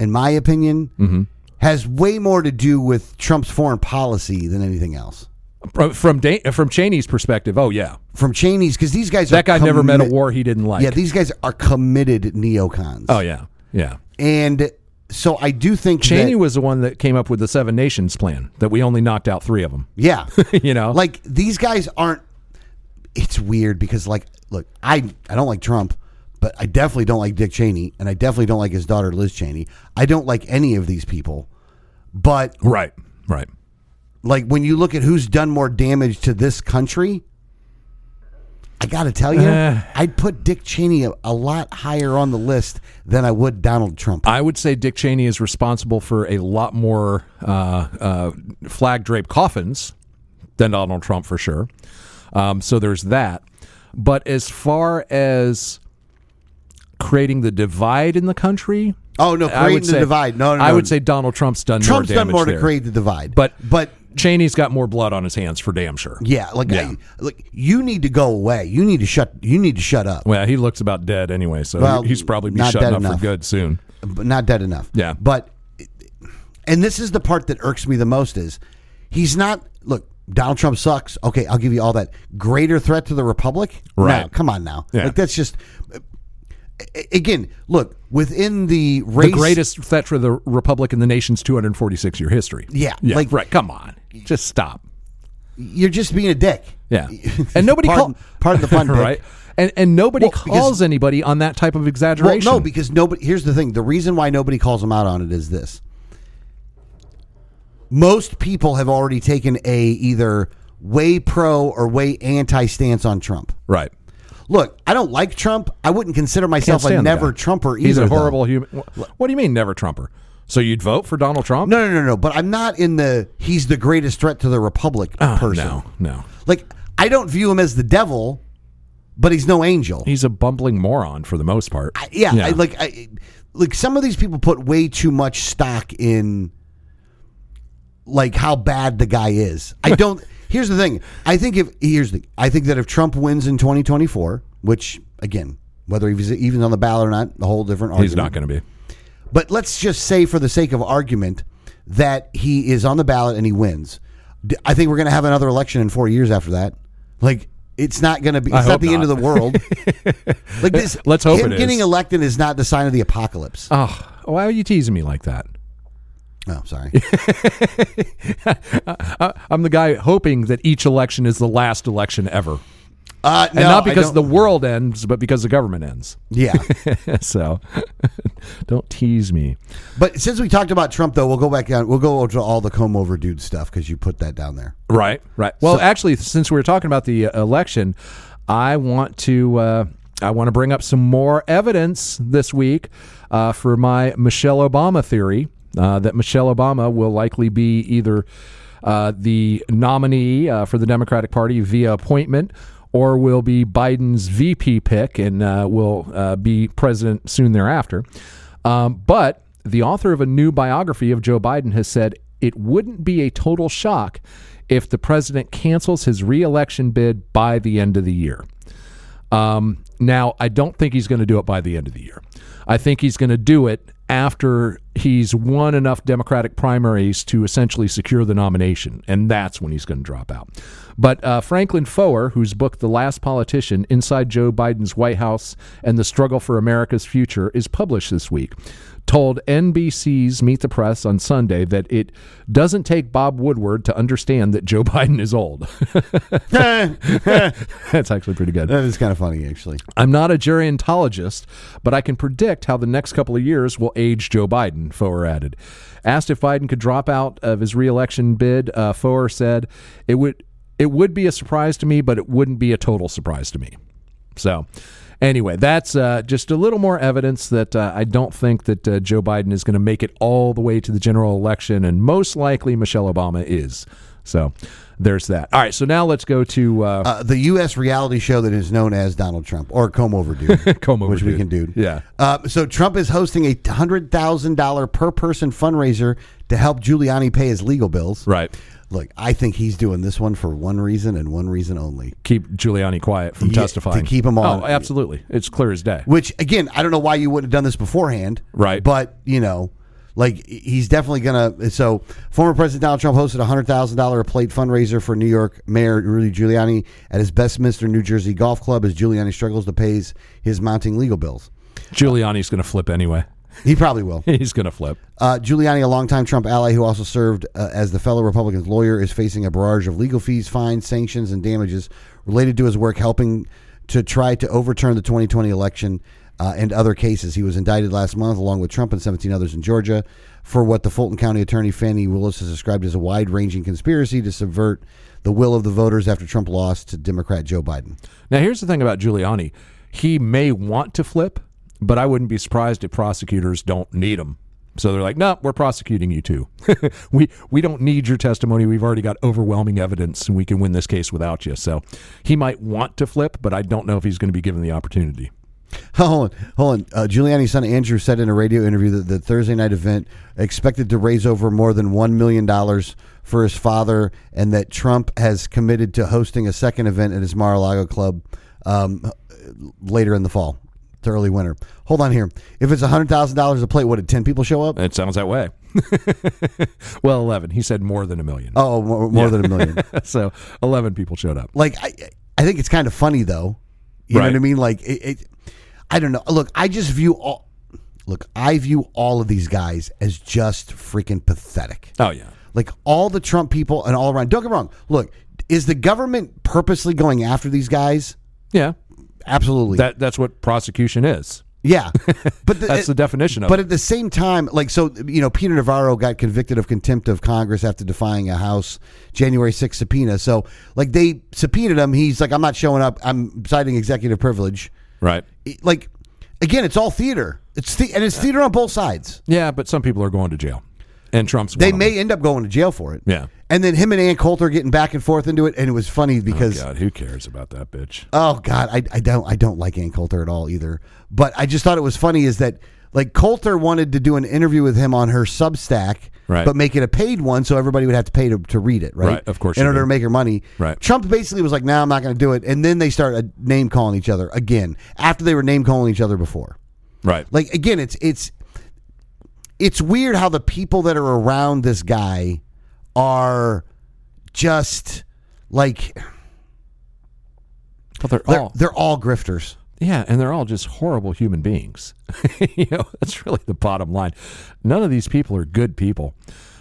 in my opinion Mm-hmm. has way more to do with trump's foreign policy than anything else From from, da- from Cheney's perspective, oh yeah, from cheney's because these guys that guy never met a war he didn't like. yeah these guys are committed neocons oh yeah, yeah. and so i do think Cheney that, was the one that came up with the Seven Nations plan that we only knocked out three of them. yeah you know, like these guys aren't it's weird because like look i i don't like trump but i definitely don't like dick cheney and i definitely don't like his daughter liz cheney i don't like any of these people but right, right. like when you look at who's done more damage to this country i gotta tell you Eh. i'd put dick cheney a, a lot higher on the list than i would donald trump I would say Dick Cheney is responsible for a lot more uh, uh, flag draped coffins than Donald Trump for sure. Um, so there's that. But as far as creating the divide in the country, oh no creating the say- divide no no I would say Donald Trump's done trump's more done more there. to create the divide But but Cheney's got more blood on his hands for damn sure. Yeah, like Yeah. I, like you need to go away. You need to shut. You need to shut up. Well, he looks about dead anyway, so Well, he's probably be shutting up enough. for good soon. But not dead enough. Yeah. But and this is the part that irks me the most is he's not. Look, Donald Trump sucks. Okay, I'll give you all that. Greater threat to the republic? Right. No, come on now. Yeah. Like that's just. Again, look within the race. The greatest threat for the republic in the nation's 246 year history. Yeah, yeah, like- right. Come on, just stop. You're just being a dick. Yeah, and nobody Pardon- call, pardon the pun, right? And and nobody Well, because- calls anybody on that type of Well, exaggeration. no, because nobody. Here's the thing: the reason why nobody calls him out on it is this: most people have already taken a either way pro or way anti stance on Trump. right. Look, I don't like Trump. I wouldn't consider myself a never. Trumper either. He's a though. horrible human. What do you mean never Trumper? So you'd vote for Donald Trump? No, no, no, no. But I'm not in the he's the greatest threat to the republic Oh, person. no, no. Like I don't view him as the devil, but he's no angel. He's a bumbling moron for the most part. I- yeah, I, like I, like some of these people put way too much stock in like how bad the guy is. I don't. Here's the thing. I think if here's the. I think that if Trump wins in 2024, which again, whether he's even on the ballot or not, a whole different. Argument. he's not going to be. But let's just say, for the sake of argument, that he is on the ballot and he wins. I think we're going to have another election in four years after that. Like it's not going to be. It's not the end of the world. like this. Let's hope him getting is. elected is not the sign of the apocalypse. Oh, why are you teasing me like that? Oh, sorry. I- I'm the guy hoping that each election is the last election ever. Uh, and no, not because the world ends, but because the government ends. yeah. so don't tease me. But since we talked about Trump, though, we'll go back down. We'll go over to all the comb over dude stuff because you put that down there. Right, right. Well, actually, since we were talking about the uh, election, I want to uh, I want to bring up some more evidence this week uh, for my Michelle Obama theory uh, that Michelle Obama will likely be either uh, the nominee uh, for the Democratic Party via appointment. Or will be Biden's VP pick and uh, will uh, be president soon thereafter. Um, but the author of a new biography of Joe Biden has said it wouldn't be a total shock if the president cancels his reelection bid by the end of the year. Um, now, I don't think he's going to do it by the end of the year. I think he's going to do it after he's won enough Democratic primaries to essentially secure the nomination, and that's when he's going to drop out. But uh, Franklin Foer, whose book The Last Politician Inside Joe Biden's White House and the Struggle for America's Future is published this week, told NBC's Meet the Press on Sunday that it doesn't take Bob Woodward to understand that Joe Biden is old. That's actually pretty good. That is kind of funny, actually. I'm not a gerontologist, but I can predict how the next couple of years will age Joe Biden, Foer added. Asked if Biden could drop out of his reelection bid, uh, Foer said, it would, it would be a surprise to me, but it wouldn't be a total surprise to me. So, anyway, that's uh, just a little more evidence that uh, I don't think that uh, Joe Biden is going to make it all the way to the general election, and most likely Michelle Obama is. So, there's that. All right, so now let's go to uh, Uh, the U.S. reality show that is known as Donald Trump or Comb Over Dude. Comb Over which we can do. Yeah. Uh, so Trump is hosting a hundred thousand dollar per person fundraiser to help Giuliani pay his legal bills. right. Look, I think he's doing this one for one reason and one reason only. keep Giuliani quiet from Yeah, testifying. to keep him on. Oh, absolutely. It's clear as day. Which again, I don't know why you wouldn't have done this beforehand. Right. But you know, like he's definitely gonna. So former President Donald Trump hosted a hundred thousand dollar a plate fundraiser for New York Mayor Rudy Giuliani at his Bedminster, New Jersey golf club as Giuliani struggles to pay his, his mounting legal bills. Giuliani's going to flip anyway. He probably will. He's going to flip. Uh, Giuliani, a longtime Trump ally who also served uh, as the fellow Republican's lawyer, is facing a barrage of legal fees, fines, sanctions, and damages related to his work helping to try to overturn the 2020 election uh, and other cases. He was indicted last month, along with Trump and 17 others in Georgia, for what the Fulton County Attorney Fani Willis has described as a wide ranging conspiracy to subvert the will of the voters after Trump lost to Democrat Joe Biden. Now, here's the thing about Giuliani. He may want to flip, but I wouldn't be surprised if prosecutors don't need them. So they're like, no, we're prosecuting you too. we we don't need your testimony. We've already got overwhelming evidence, and we can win this case without you. So he might want to flip, but I don't know if he's going to be given the opportunity. Hold on, hold on. Uh, Giuliani's son Andrew said in a radio interview that the Thursday night event expected to raise over more than one million dollars for his father, and that Trump has committed to hosting a second event at his Mar-a-Lago club um, later in the fall to early winter. Hold on here. If it's hundred thousand dollars a plate, what did ten people show up? It sounds that way. well, 11. He said more than a million. Oh, more, more than a million. so 11 people showed up. like I, I think it's kind of funny though. You know what I mean? Like it, it, I don't know. Look, I just view all. Look, I view all of these guys as just freaking pathetic. Oh, yeah. Like all the Trump people and all around. Don't get me wrong. Look, is the government purposely going after these guys? Yeah. Absolutely. That That's what prosecution is. yeah, but the, That's the definition of it. But it. at the same time, like so, you know, Peter Navarro got convicted of contempt of Congress after defying a House January 6th subpoena. So, like, they subpoenaed him. He's like, I'm not showing up. I'm citing executive privilege. Right. Like, again, it's all theater. It's the, and it's theater on both sides. Yeah, but some people are going to jail. And Trump's They may end up going to jail for it. Yeah. And then him and Ann Coulter getting back and forth into it, and it was funny because God, who cares about that bitch? Oh God, I, I don't I don't like Ann Coulter at all either. But I just thought it was funny is that like Coulter wanted to do an interview with him on her Substack, Right. But make it a paid one, so everybody would have to pay to, to read it, right? Right, of course in order do. to make her money. Right. Trump basically was like, "No, I'm not going to do it," and then they start uh, name calling each other again after they were name calling each other before. Right. Like again, it's it's it's weird how the people that are around this guy are just like But they're they're, all they're all grifters. yeah, and they're all just horrible human beings. you know, that's really the bottom line. None of these people are good people.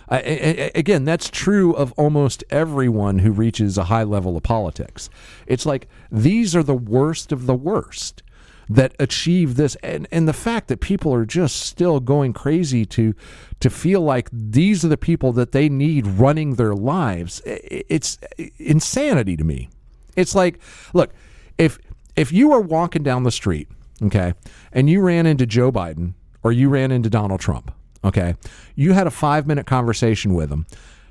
I, I, again, that's true of almost everyone who reaches a high level of politics. It's like these are the worst of the worst that achieve this. And, and the fact that people are just still going crazy to to feel like these are the people that they need running their lives it's insanity to me. It's like look if if you were walking down the street okay and you ran into Joe Biden or you ran into Donald Trump okay you had a 5 minute conversation with them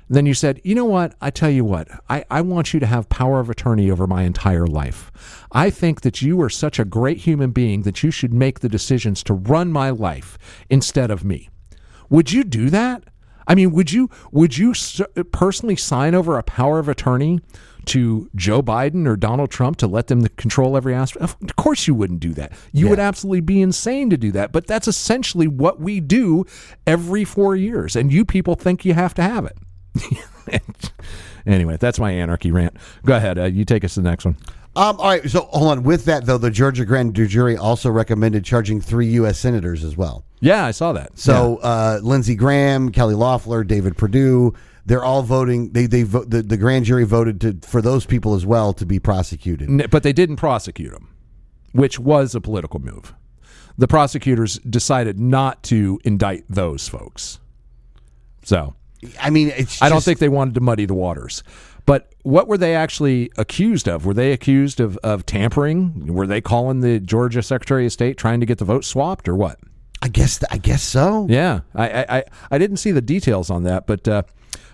then you said, you know what? I tell you what, I, I want you to have power of attorney over my entire life. I think that you are such a great human being that you should make the decisions to run my life instead of me. Would you do that? I mean, would you would you personally sign over a power of attorney to Joe Biden or Donald Trump to let them control every aspect? Of course, you wouldn't do that. You yeah. would absolutely be insane to do that. But that's essentially what we do every four years, and you people think you have to have it. anyway, that's my anarchy rant. Go ahead. Uh, you take us to the next one. Um, all right. So hold on. With that, though, the Georgia grand jury also recommended charging three U.S. senators as well. Yeah, I saw that. So yeah. uh, Lindsey Graham, Kelly Loeffler, David Perdue, they're all voting. They they vote. The, the grand jury voted to for those people as well to be prosecuted. But they didn't prosecute them, which was a political move. The prosecutors decided not to indict those folks. So I mean, it's. I don't think they wanted to muddy the waters. But what were they actually accused of? Were they accused of, of tampering? Were they calling the Georgia Secretary of State trying to get the vote swapped or what? I guess I guess so. Yeah, I I, I didn't see the details on that, but uh,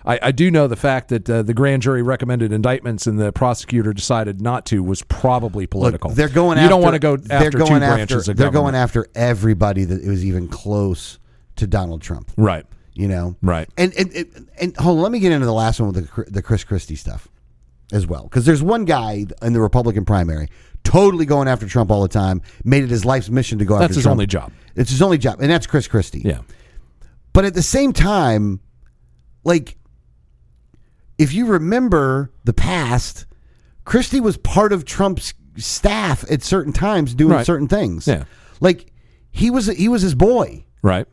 I, I do know the fact that uh, the grand jury recommended indictments and the prosecutor decided not to was probably political. Look, they're going. You after, don't want to go after they're going after, They're government. going after everybody that was even close to Donald Trump. right. You know, Right. And and and, and hold on, let me get into the last one with the the Chris Christie stuff as well, because there's one guy in the Republican primary totally going after Trump all the time, made it his life's mission to go That's after That's his Trump. only job. It's his only job, and that's Chris Christie. Yeah. But at the same time, like, if you remember the past, Christie was part of Trump's staff at certain times doing Right. certain things. Yeah. Like he was he was his boy. Right.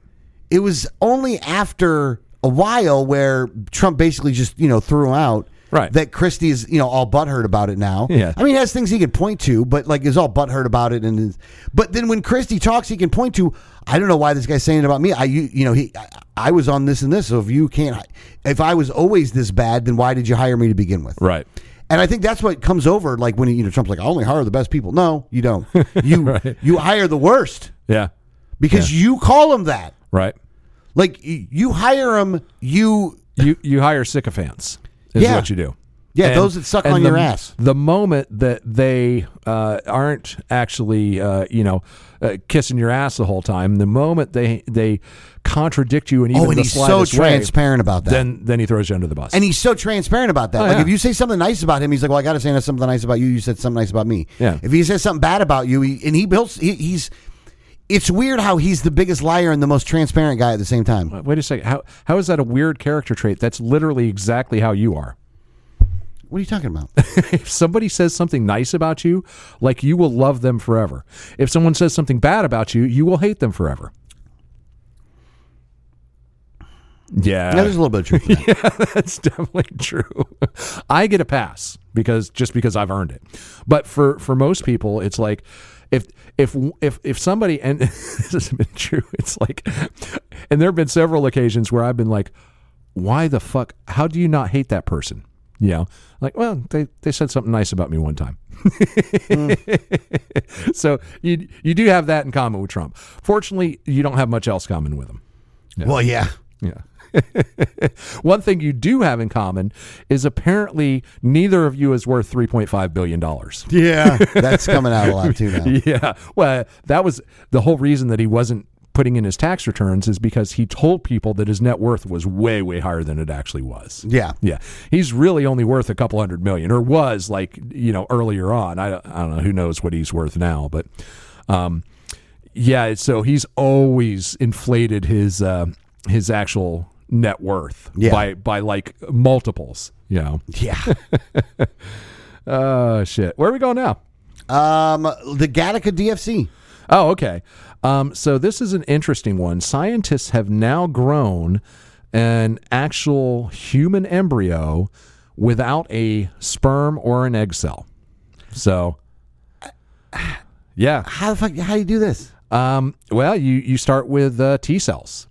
It was only after a while where Trump basically just, you know, threw him out. Right. That Christie is, you know, all butthurt about it now. Yeah. I mean, he has things he could point to, but like is all butthurt about it. And but then when Christie talks, he can point to. I don't know why this guy's saying it about me. I, you, you know, he, I, I was on this and this. So if you can't, if I was always this bad, then why did you hire me to begin with? Right. And I think that's what comes over. Like when you know Trump's like, I only hire the best people. No, you don't. You Right. you hire the worst Yeah. because you call them that. Right. Like you hire them, you You you hire sycophants is Yeah. what you do. Yeah, those that suck and on the- your ass. The moment that they uh, aren't actually, uh, you know, uh, kissing your ass the whole time, the moment they they contradict you in even oh, and the he's so slightest way, transparent about that. then then he throws you under the bus. and he's so transparent about that. Oh, like yeah. if you say something nice about him, he's like, "Well, I got to say something nice about you. You said something nice about me." Yeah. If he says something bad about you, he, and he builds, he, he's. It's weird how he's the biggest liar and the most transparent guy at the same time. Wait a second. How how is that a weird character trait? That's literally exactly how you are. What are you talking about? if somebody says something nice about you, like you will love them forever. If someone says something bad about you, you will hate them forever. Yeah, Yeah, there's a little bit of truth. In that's definitely true. I get a pass because just because I've earned it. But for for most people, it's like if if if if somebody and this has been true, it's like, and there have been several occasions where I've been like, why the fuck? How do you not hate that person? You know, like, well, they they said something nice about me one time. so you you do have that in common with Trump. Fortunately, you don't have much else common with him. Well, yeah. Yeah. One thing you do have in common is apparently neither of you is worth $3.5 billion. Yeah. That's coming out a lot too now. Yeah. Well, that was the whole reason that he wasn't putting in his tax returns is because he told people that his net worth was way, way higher than it actually was. Yeah. Yeah. He's really only worth a couple hundred million, or was like, you know, earlier on. I, don't- I don't know. Who knows what he's worth now, but. Um, yeah, so he's always inflated his uh, his actual net worth Yeah. by by like multiples. You know. Yeah. Oh shit. Where are we going now? Um, the Gattaca DFC. Oh, okay. Um, so this is an interesting one. Scientists have now grown an actual human embryo without a sperm or an egg cell. So, yeah. How the fuck? How do you do this? Um, well, you you start with uh, T cells,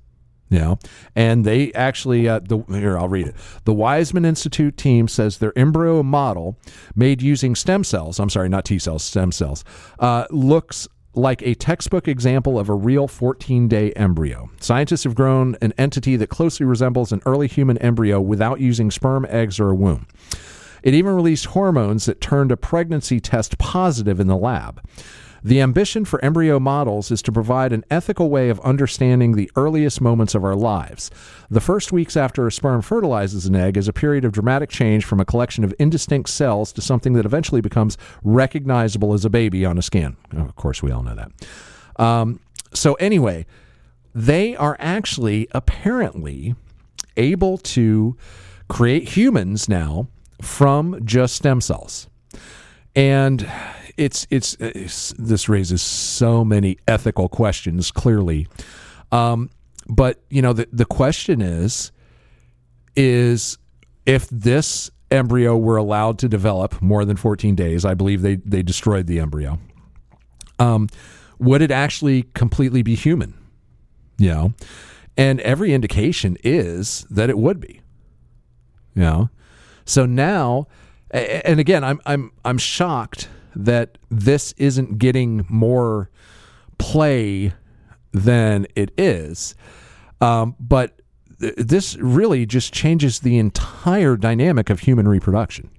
you know, and they actually uh, the here I'll read it. The Weizmann Institute team says their embryo model, made using stem cells, I'm sorry, not T cells, stem cells, uh, looks like a textbook example of a real 14 day embryo. Scientists have grown an entity that closely resembles an early human embryo without using sperm, eggs, or a womb. It even released hormones that turned a pregnancy test positive in the lab. The ambition for embryo models is to provide an ethical way of understanding the earliest moments of our lives. The first weeks after a sperm fertilizes an egg is a period of dramatic change from a collection of indistinct cells to something that eventually becomes recognizable as a baby on a scan. Oh, of course, we all know that. Um, so, anyway, they are actually apparently able to create humans now from just stem cells. And it's, it's it's this raises so many ethical questions clearly. Um, but you know the the question is is if this embryo were allowed to develop more than 14 days, I believe they they destroyed the embryo. Um, would it actually completely be human? You know, and every indication is that it would be. You know, so now, and again, I'm I'm I'm shocked that this isn't getting more play than it is. Um, but th- this really just changes the entire dynamic of human reproduction.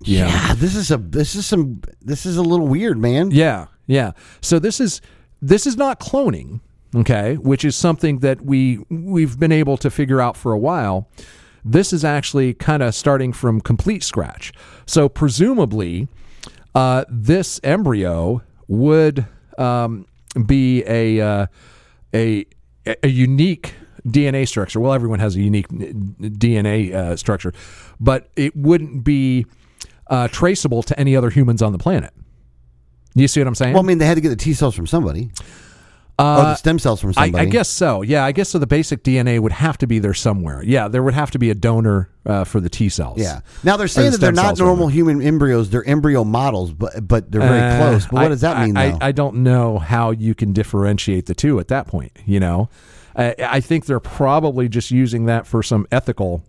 Yeah. this is a this is some this is a little weird, man. Yeah, yeah. So this is this is not cloning, okay, which is something that we we've been able to figure out for a while. This is actually kind of starting from complete scratch. So presumably, uh, this embryo would um, be a, uh, a a unique DNA structure. Well, everyone has a unique DNA uh, structure, but it wouldn't be uh, traceable to any other humans on the planet. You see what I'm saying? Well, I mean, they had to get the T cells from somebody, or the stem cells from Uh, I. I guess so. Yeah, I guess so. The basic DNA would have to be there somewhere. Yeah, there would have to be a donor uh, for the T cells. Yeah. Now they're saying the that they're not normal human embryos; they're embryo models, but but they're very Uh, close. But what I- does that mean, I, though? I don't know how you can differentiate the two at that point. You know, I, I think they're probably just using that for some ethical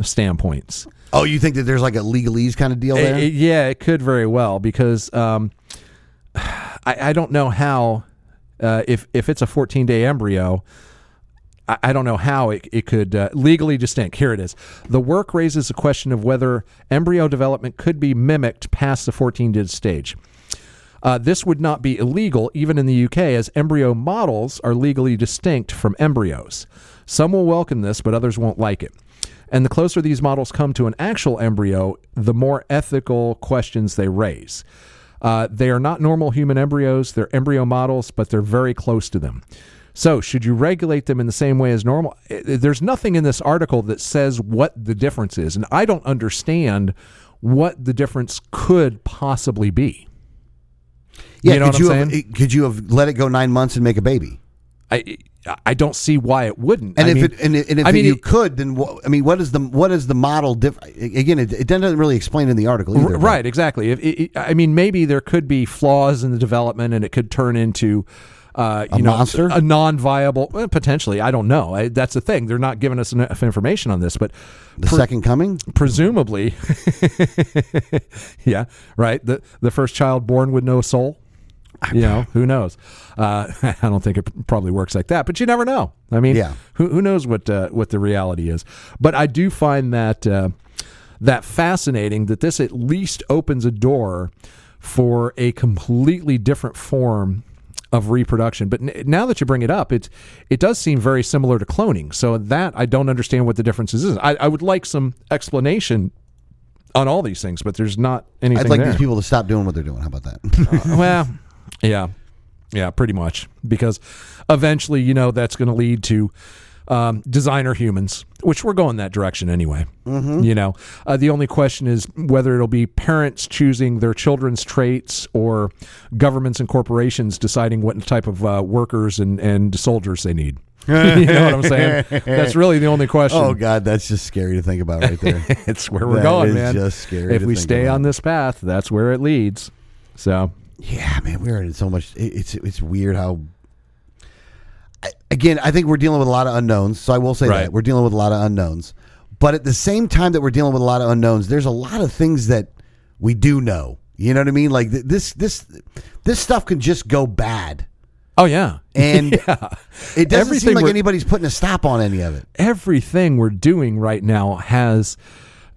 standpoints. oh, you think that there's like a legalese kind of deal It- there? it- yeah, it could very well because um, I, I don't know how uh, if if it's a 14 day embryo. I, I don't know how it, it could uh, legally distinct. Here it is. The work raises a question of whether embryo development could be mimicked past the 14 day stage. Uh, this would not be illegal even in the UK, as embryo models are legally distinct from embryos. Some will welcome this, but others won't like it. And the closer these models come to an actual embryo, the more ethical questions they raise. Uh, they are not normal human embryos, they're embryo models, but they're very close to them. So, should you regulate them in the same way as normal? There's nothing in this article that says what the difference is, and I don't understand what the difference could possibly be. yeah, you know could what you I'm have, could you have let it go nine months and make a baby? I I don't see why it wouldn't. And I if mean, it and, if- I mean, you it- could, then what, I mean, what is the what is the model? Diff- again, it, it doesn't really explain in the article either. But- right, exactly. If, it, I mean, maybe there could be flaws in the development, and it could turn into. Uh, you A know, monster? a non-viable, well, potentially. I don't know. I, that's the thing; they're not giving us enough information on this. But The second coming. presumably, yeah, right. The the first child born with no soul. You know, who knows? Uh, I don't think it probably works like that, but you never know. I mean, Yeah. who, who knows what uh, what the reality is? But I do find that uh, that fascinating that this at least opens a door for a completely different form of reproduction. But n- now that you bring it up, it it does seem very similar to cloning. So that I don't understand what the differences is. I, I would like some explanation on all these things, but there's not anything I'd like there. these people to stop doing what they're doing. How about that? well, yeah, yeah, pretty much. Because eventually, you know, that's going to lead to um, designer humans, which we're going that direction anyway. Mm-hmm. You know, uh, the only question is whether it'll be parents choosing their children's traits or governments and corporations deciding what type of uh, workers and, and soldiers they need. you know what I'm saying? That's really the only question. Oh God, that's just scary to think about right there. it's where we're That going, man. just scary if we stay about. on this path, that's where it leads. So yeah, man, we're in so much. it- It's it's weird how. I- Again, I think we're dealing with a lot of unknowns. So I will say Right. that we're dealing with a lot of unknowns. But at the same time that we're dealing with a lot of unknowns, there's a lot of things that we do know. You know what I mean? Like th- this this this stuff can just go bad, Oh yeah. and yeah. it doesn't Everything seem like anybody's putting a stop on any of it. everything we're doing right now has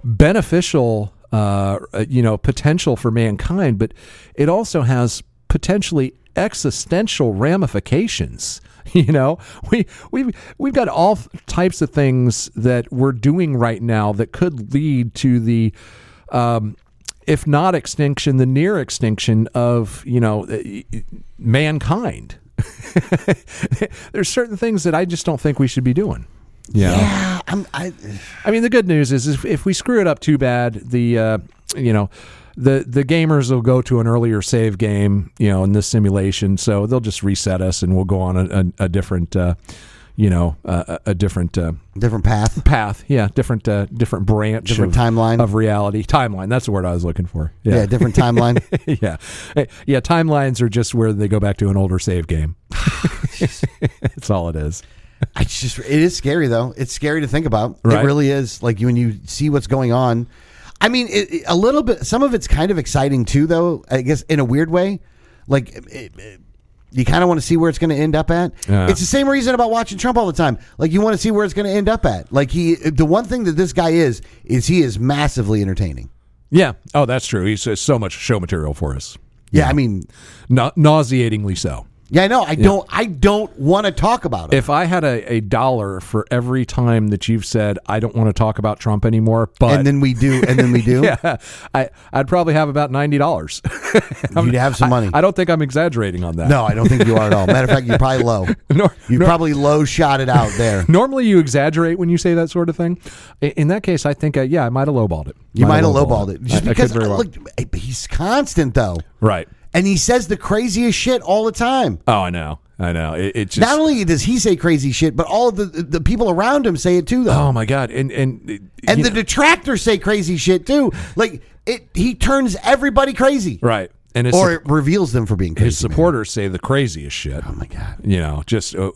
beneficial uh, uh, you know potential for mankind but it also has potentially existential ramifications you know? We we've we've got all types of things that we're doing right now that could lead to the um, if not extinction the near extinction of you know uh, mankind. There's certain things that I just don't think we should be doing yeah Yeah, I'm, I, I mean, the good news is if, if we screw it up too bad, the uh, you know the the gamers will go to an earlier save game, you know, in this simulation, so they'll just reset us and we'll go on a, a, a different, uh, you know, uh, a a different uh, different path. path. Yeah, different uh, different branch, Different of, timeline. of reality. Timeline. That's the word I was looking for. Yeah, Yeah, different timeline. yeah, Hey, yeah. Timelines are just where they go back to an older save game. That's all it is. I just it is scary though. It's scary to think about. It really is. Like when you see what's going on. I mean, it, it- a little bit. Some of it's kind of exciting too, though. I guess in a weird way. Like it, you kind of want to see where it's going to end up at. Yeah. It's the same reason about watching Trump all the time. Like you want to see where it's going to end up at. Like he, the one thing that this guy is is he is massively entertaining. Yeah. Oh, that's true. He's uh, so much show material for us. Yeah, I mean, Na- nauseatingly so. Yeah, I know. I don't. I don't want to talk about it. If I had a, a dollar for every time that you've said I don't want to talk about Trump anymore, but and then we do. And then we do. yeah, I I'd probably have about ninety dollars. You'd have some money. I don't think I'm exaggerating on that. No, I don't think you are at all. Matter of fact, you're probably low. Nor- You nor- probably low shot it out there. Normally, you exaggerate when you say that sort of thing. I- In that case, I think, uh, yeah, I might have lowballed it. You might have lowballed it just I- I because. could very well. Look, he's constant though, right. And he says the craziest shit all the time. Oh, I know. I know. It, it just. Not only does he say crazy shit, but all the the people around him say it too, though. oh my god. And and and the know- detractors say crazy shit too. Like it, he turns everybody crazy, right. And or it reveals them for being crazy. his man. supporters say the craziest shit. Oh my god! you know, just uh,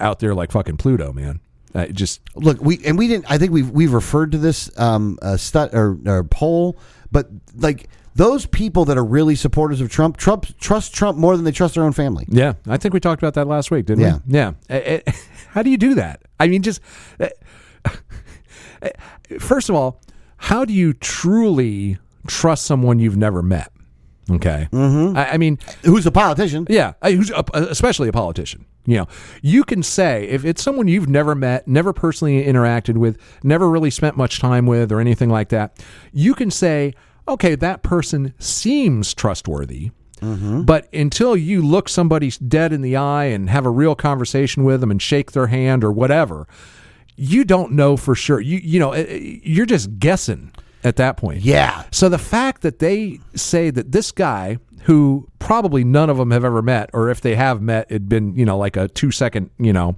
out there like fucking Pluto, man. Uh, just Look, we and we didn't. I think we've we've referred to this um uh, stud or, or poll, but like those people that are really supporters of Trump, Trump trust Trump more than they trust their own family. yeah, I think we talked about that last week, didn't Yeah. we? Yeah. Uh, uh, how do you do that? I mean, just uh, first of all, how do you truly trust someone you've never met? Okay, mm-hmm. I, I mean, Who's a politician? Yeah, who's a- especially a politician. You know, you can say if it's someone you've never met, never personally interacted with, never really spent much time with, or anything like that. You can say, okay, that person seems trustworthy. But until you look somebody dead in the eye and have a real conversation with them and shake their hand or whatever, you don't know for sure. You you know, eh, eh, you're just guessing at that point. Yeah. So the fact that they say that this guy, who probably none of them have ever met, or if they have met, it'd been you know like a two second you know,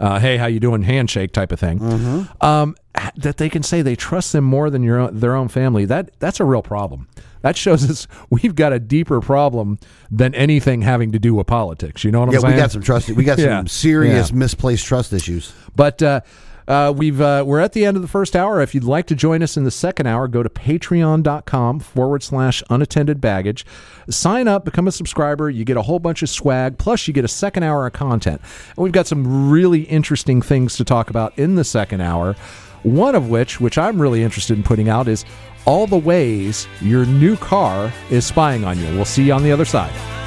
uh, hey how you doing handshake type of thing, um, that they can say they trust them more than your own, their own family. That that's a real problem. That shows us we've got a deeper problem than anything having to do with politics. You know what I'm Yeah, saying? we got some trust. We got Yeah. some serious Yeah. misplaced trust issues. But uh, uh, we've uh, we're at the end of the first hour. If you'd like to join us in the second hour, go to patreon.com forward slash unattended baggage. Sign up, become a subscriber. You get a whole bunch of swag, plus you get a second hour of content. And we've got some really interesting things to talk about in the second hour. One of which, which I'm really interested in putting out, is all the ways your new car is spying on you. We'll see you on the other side.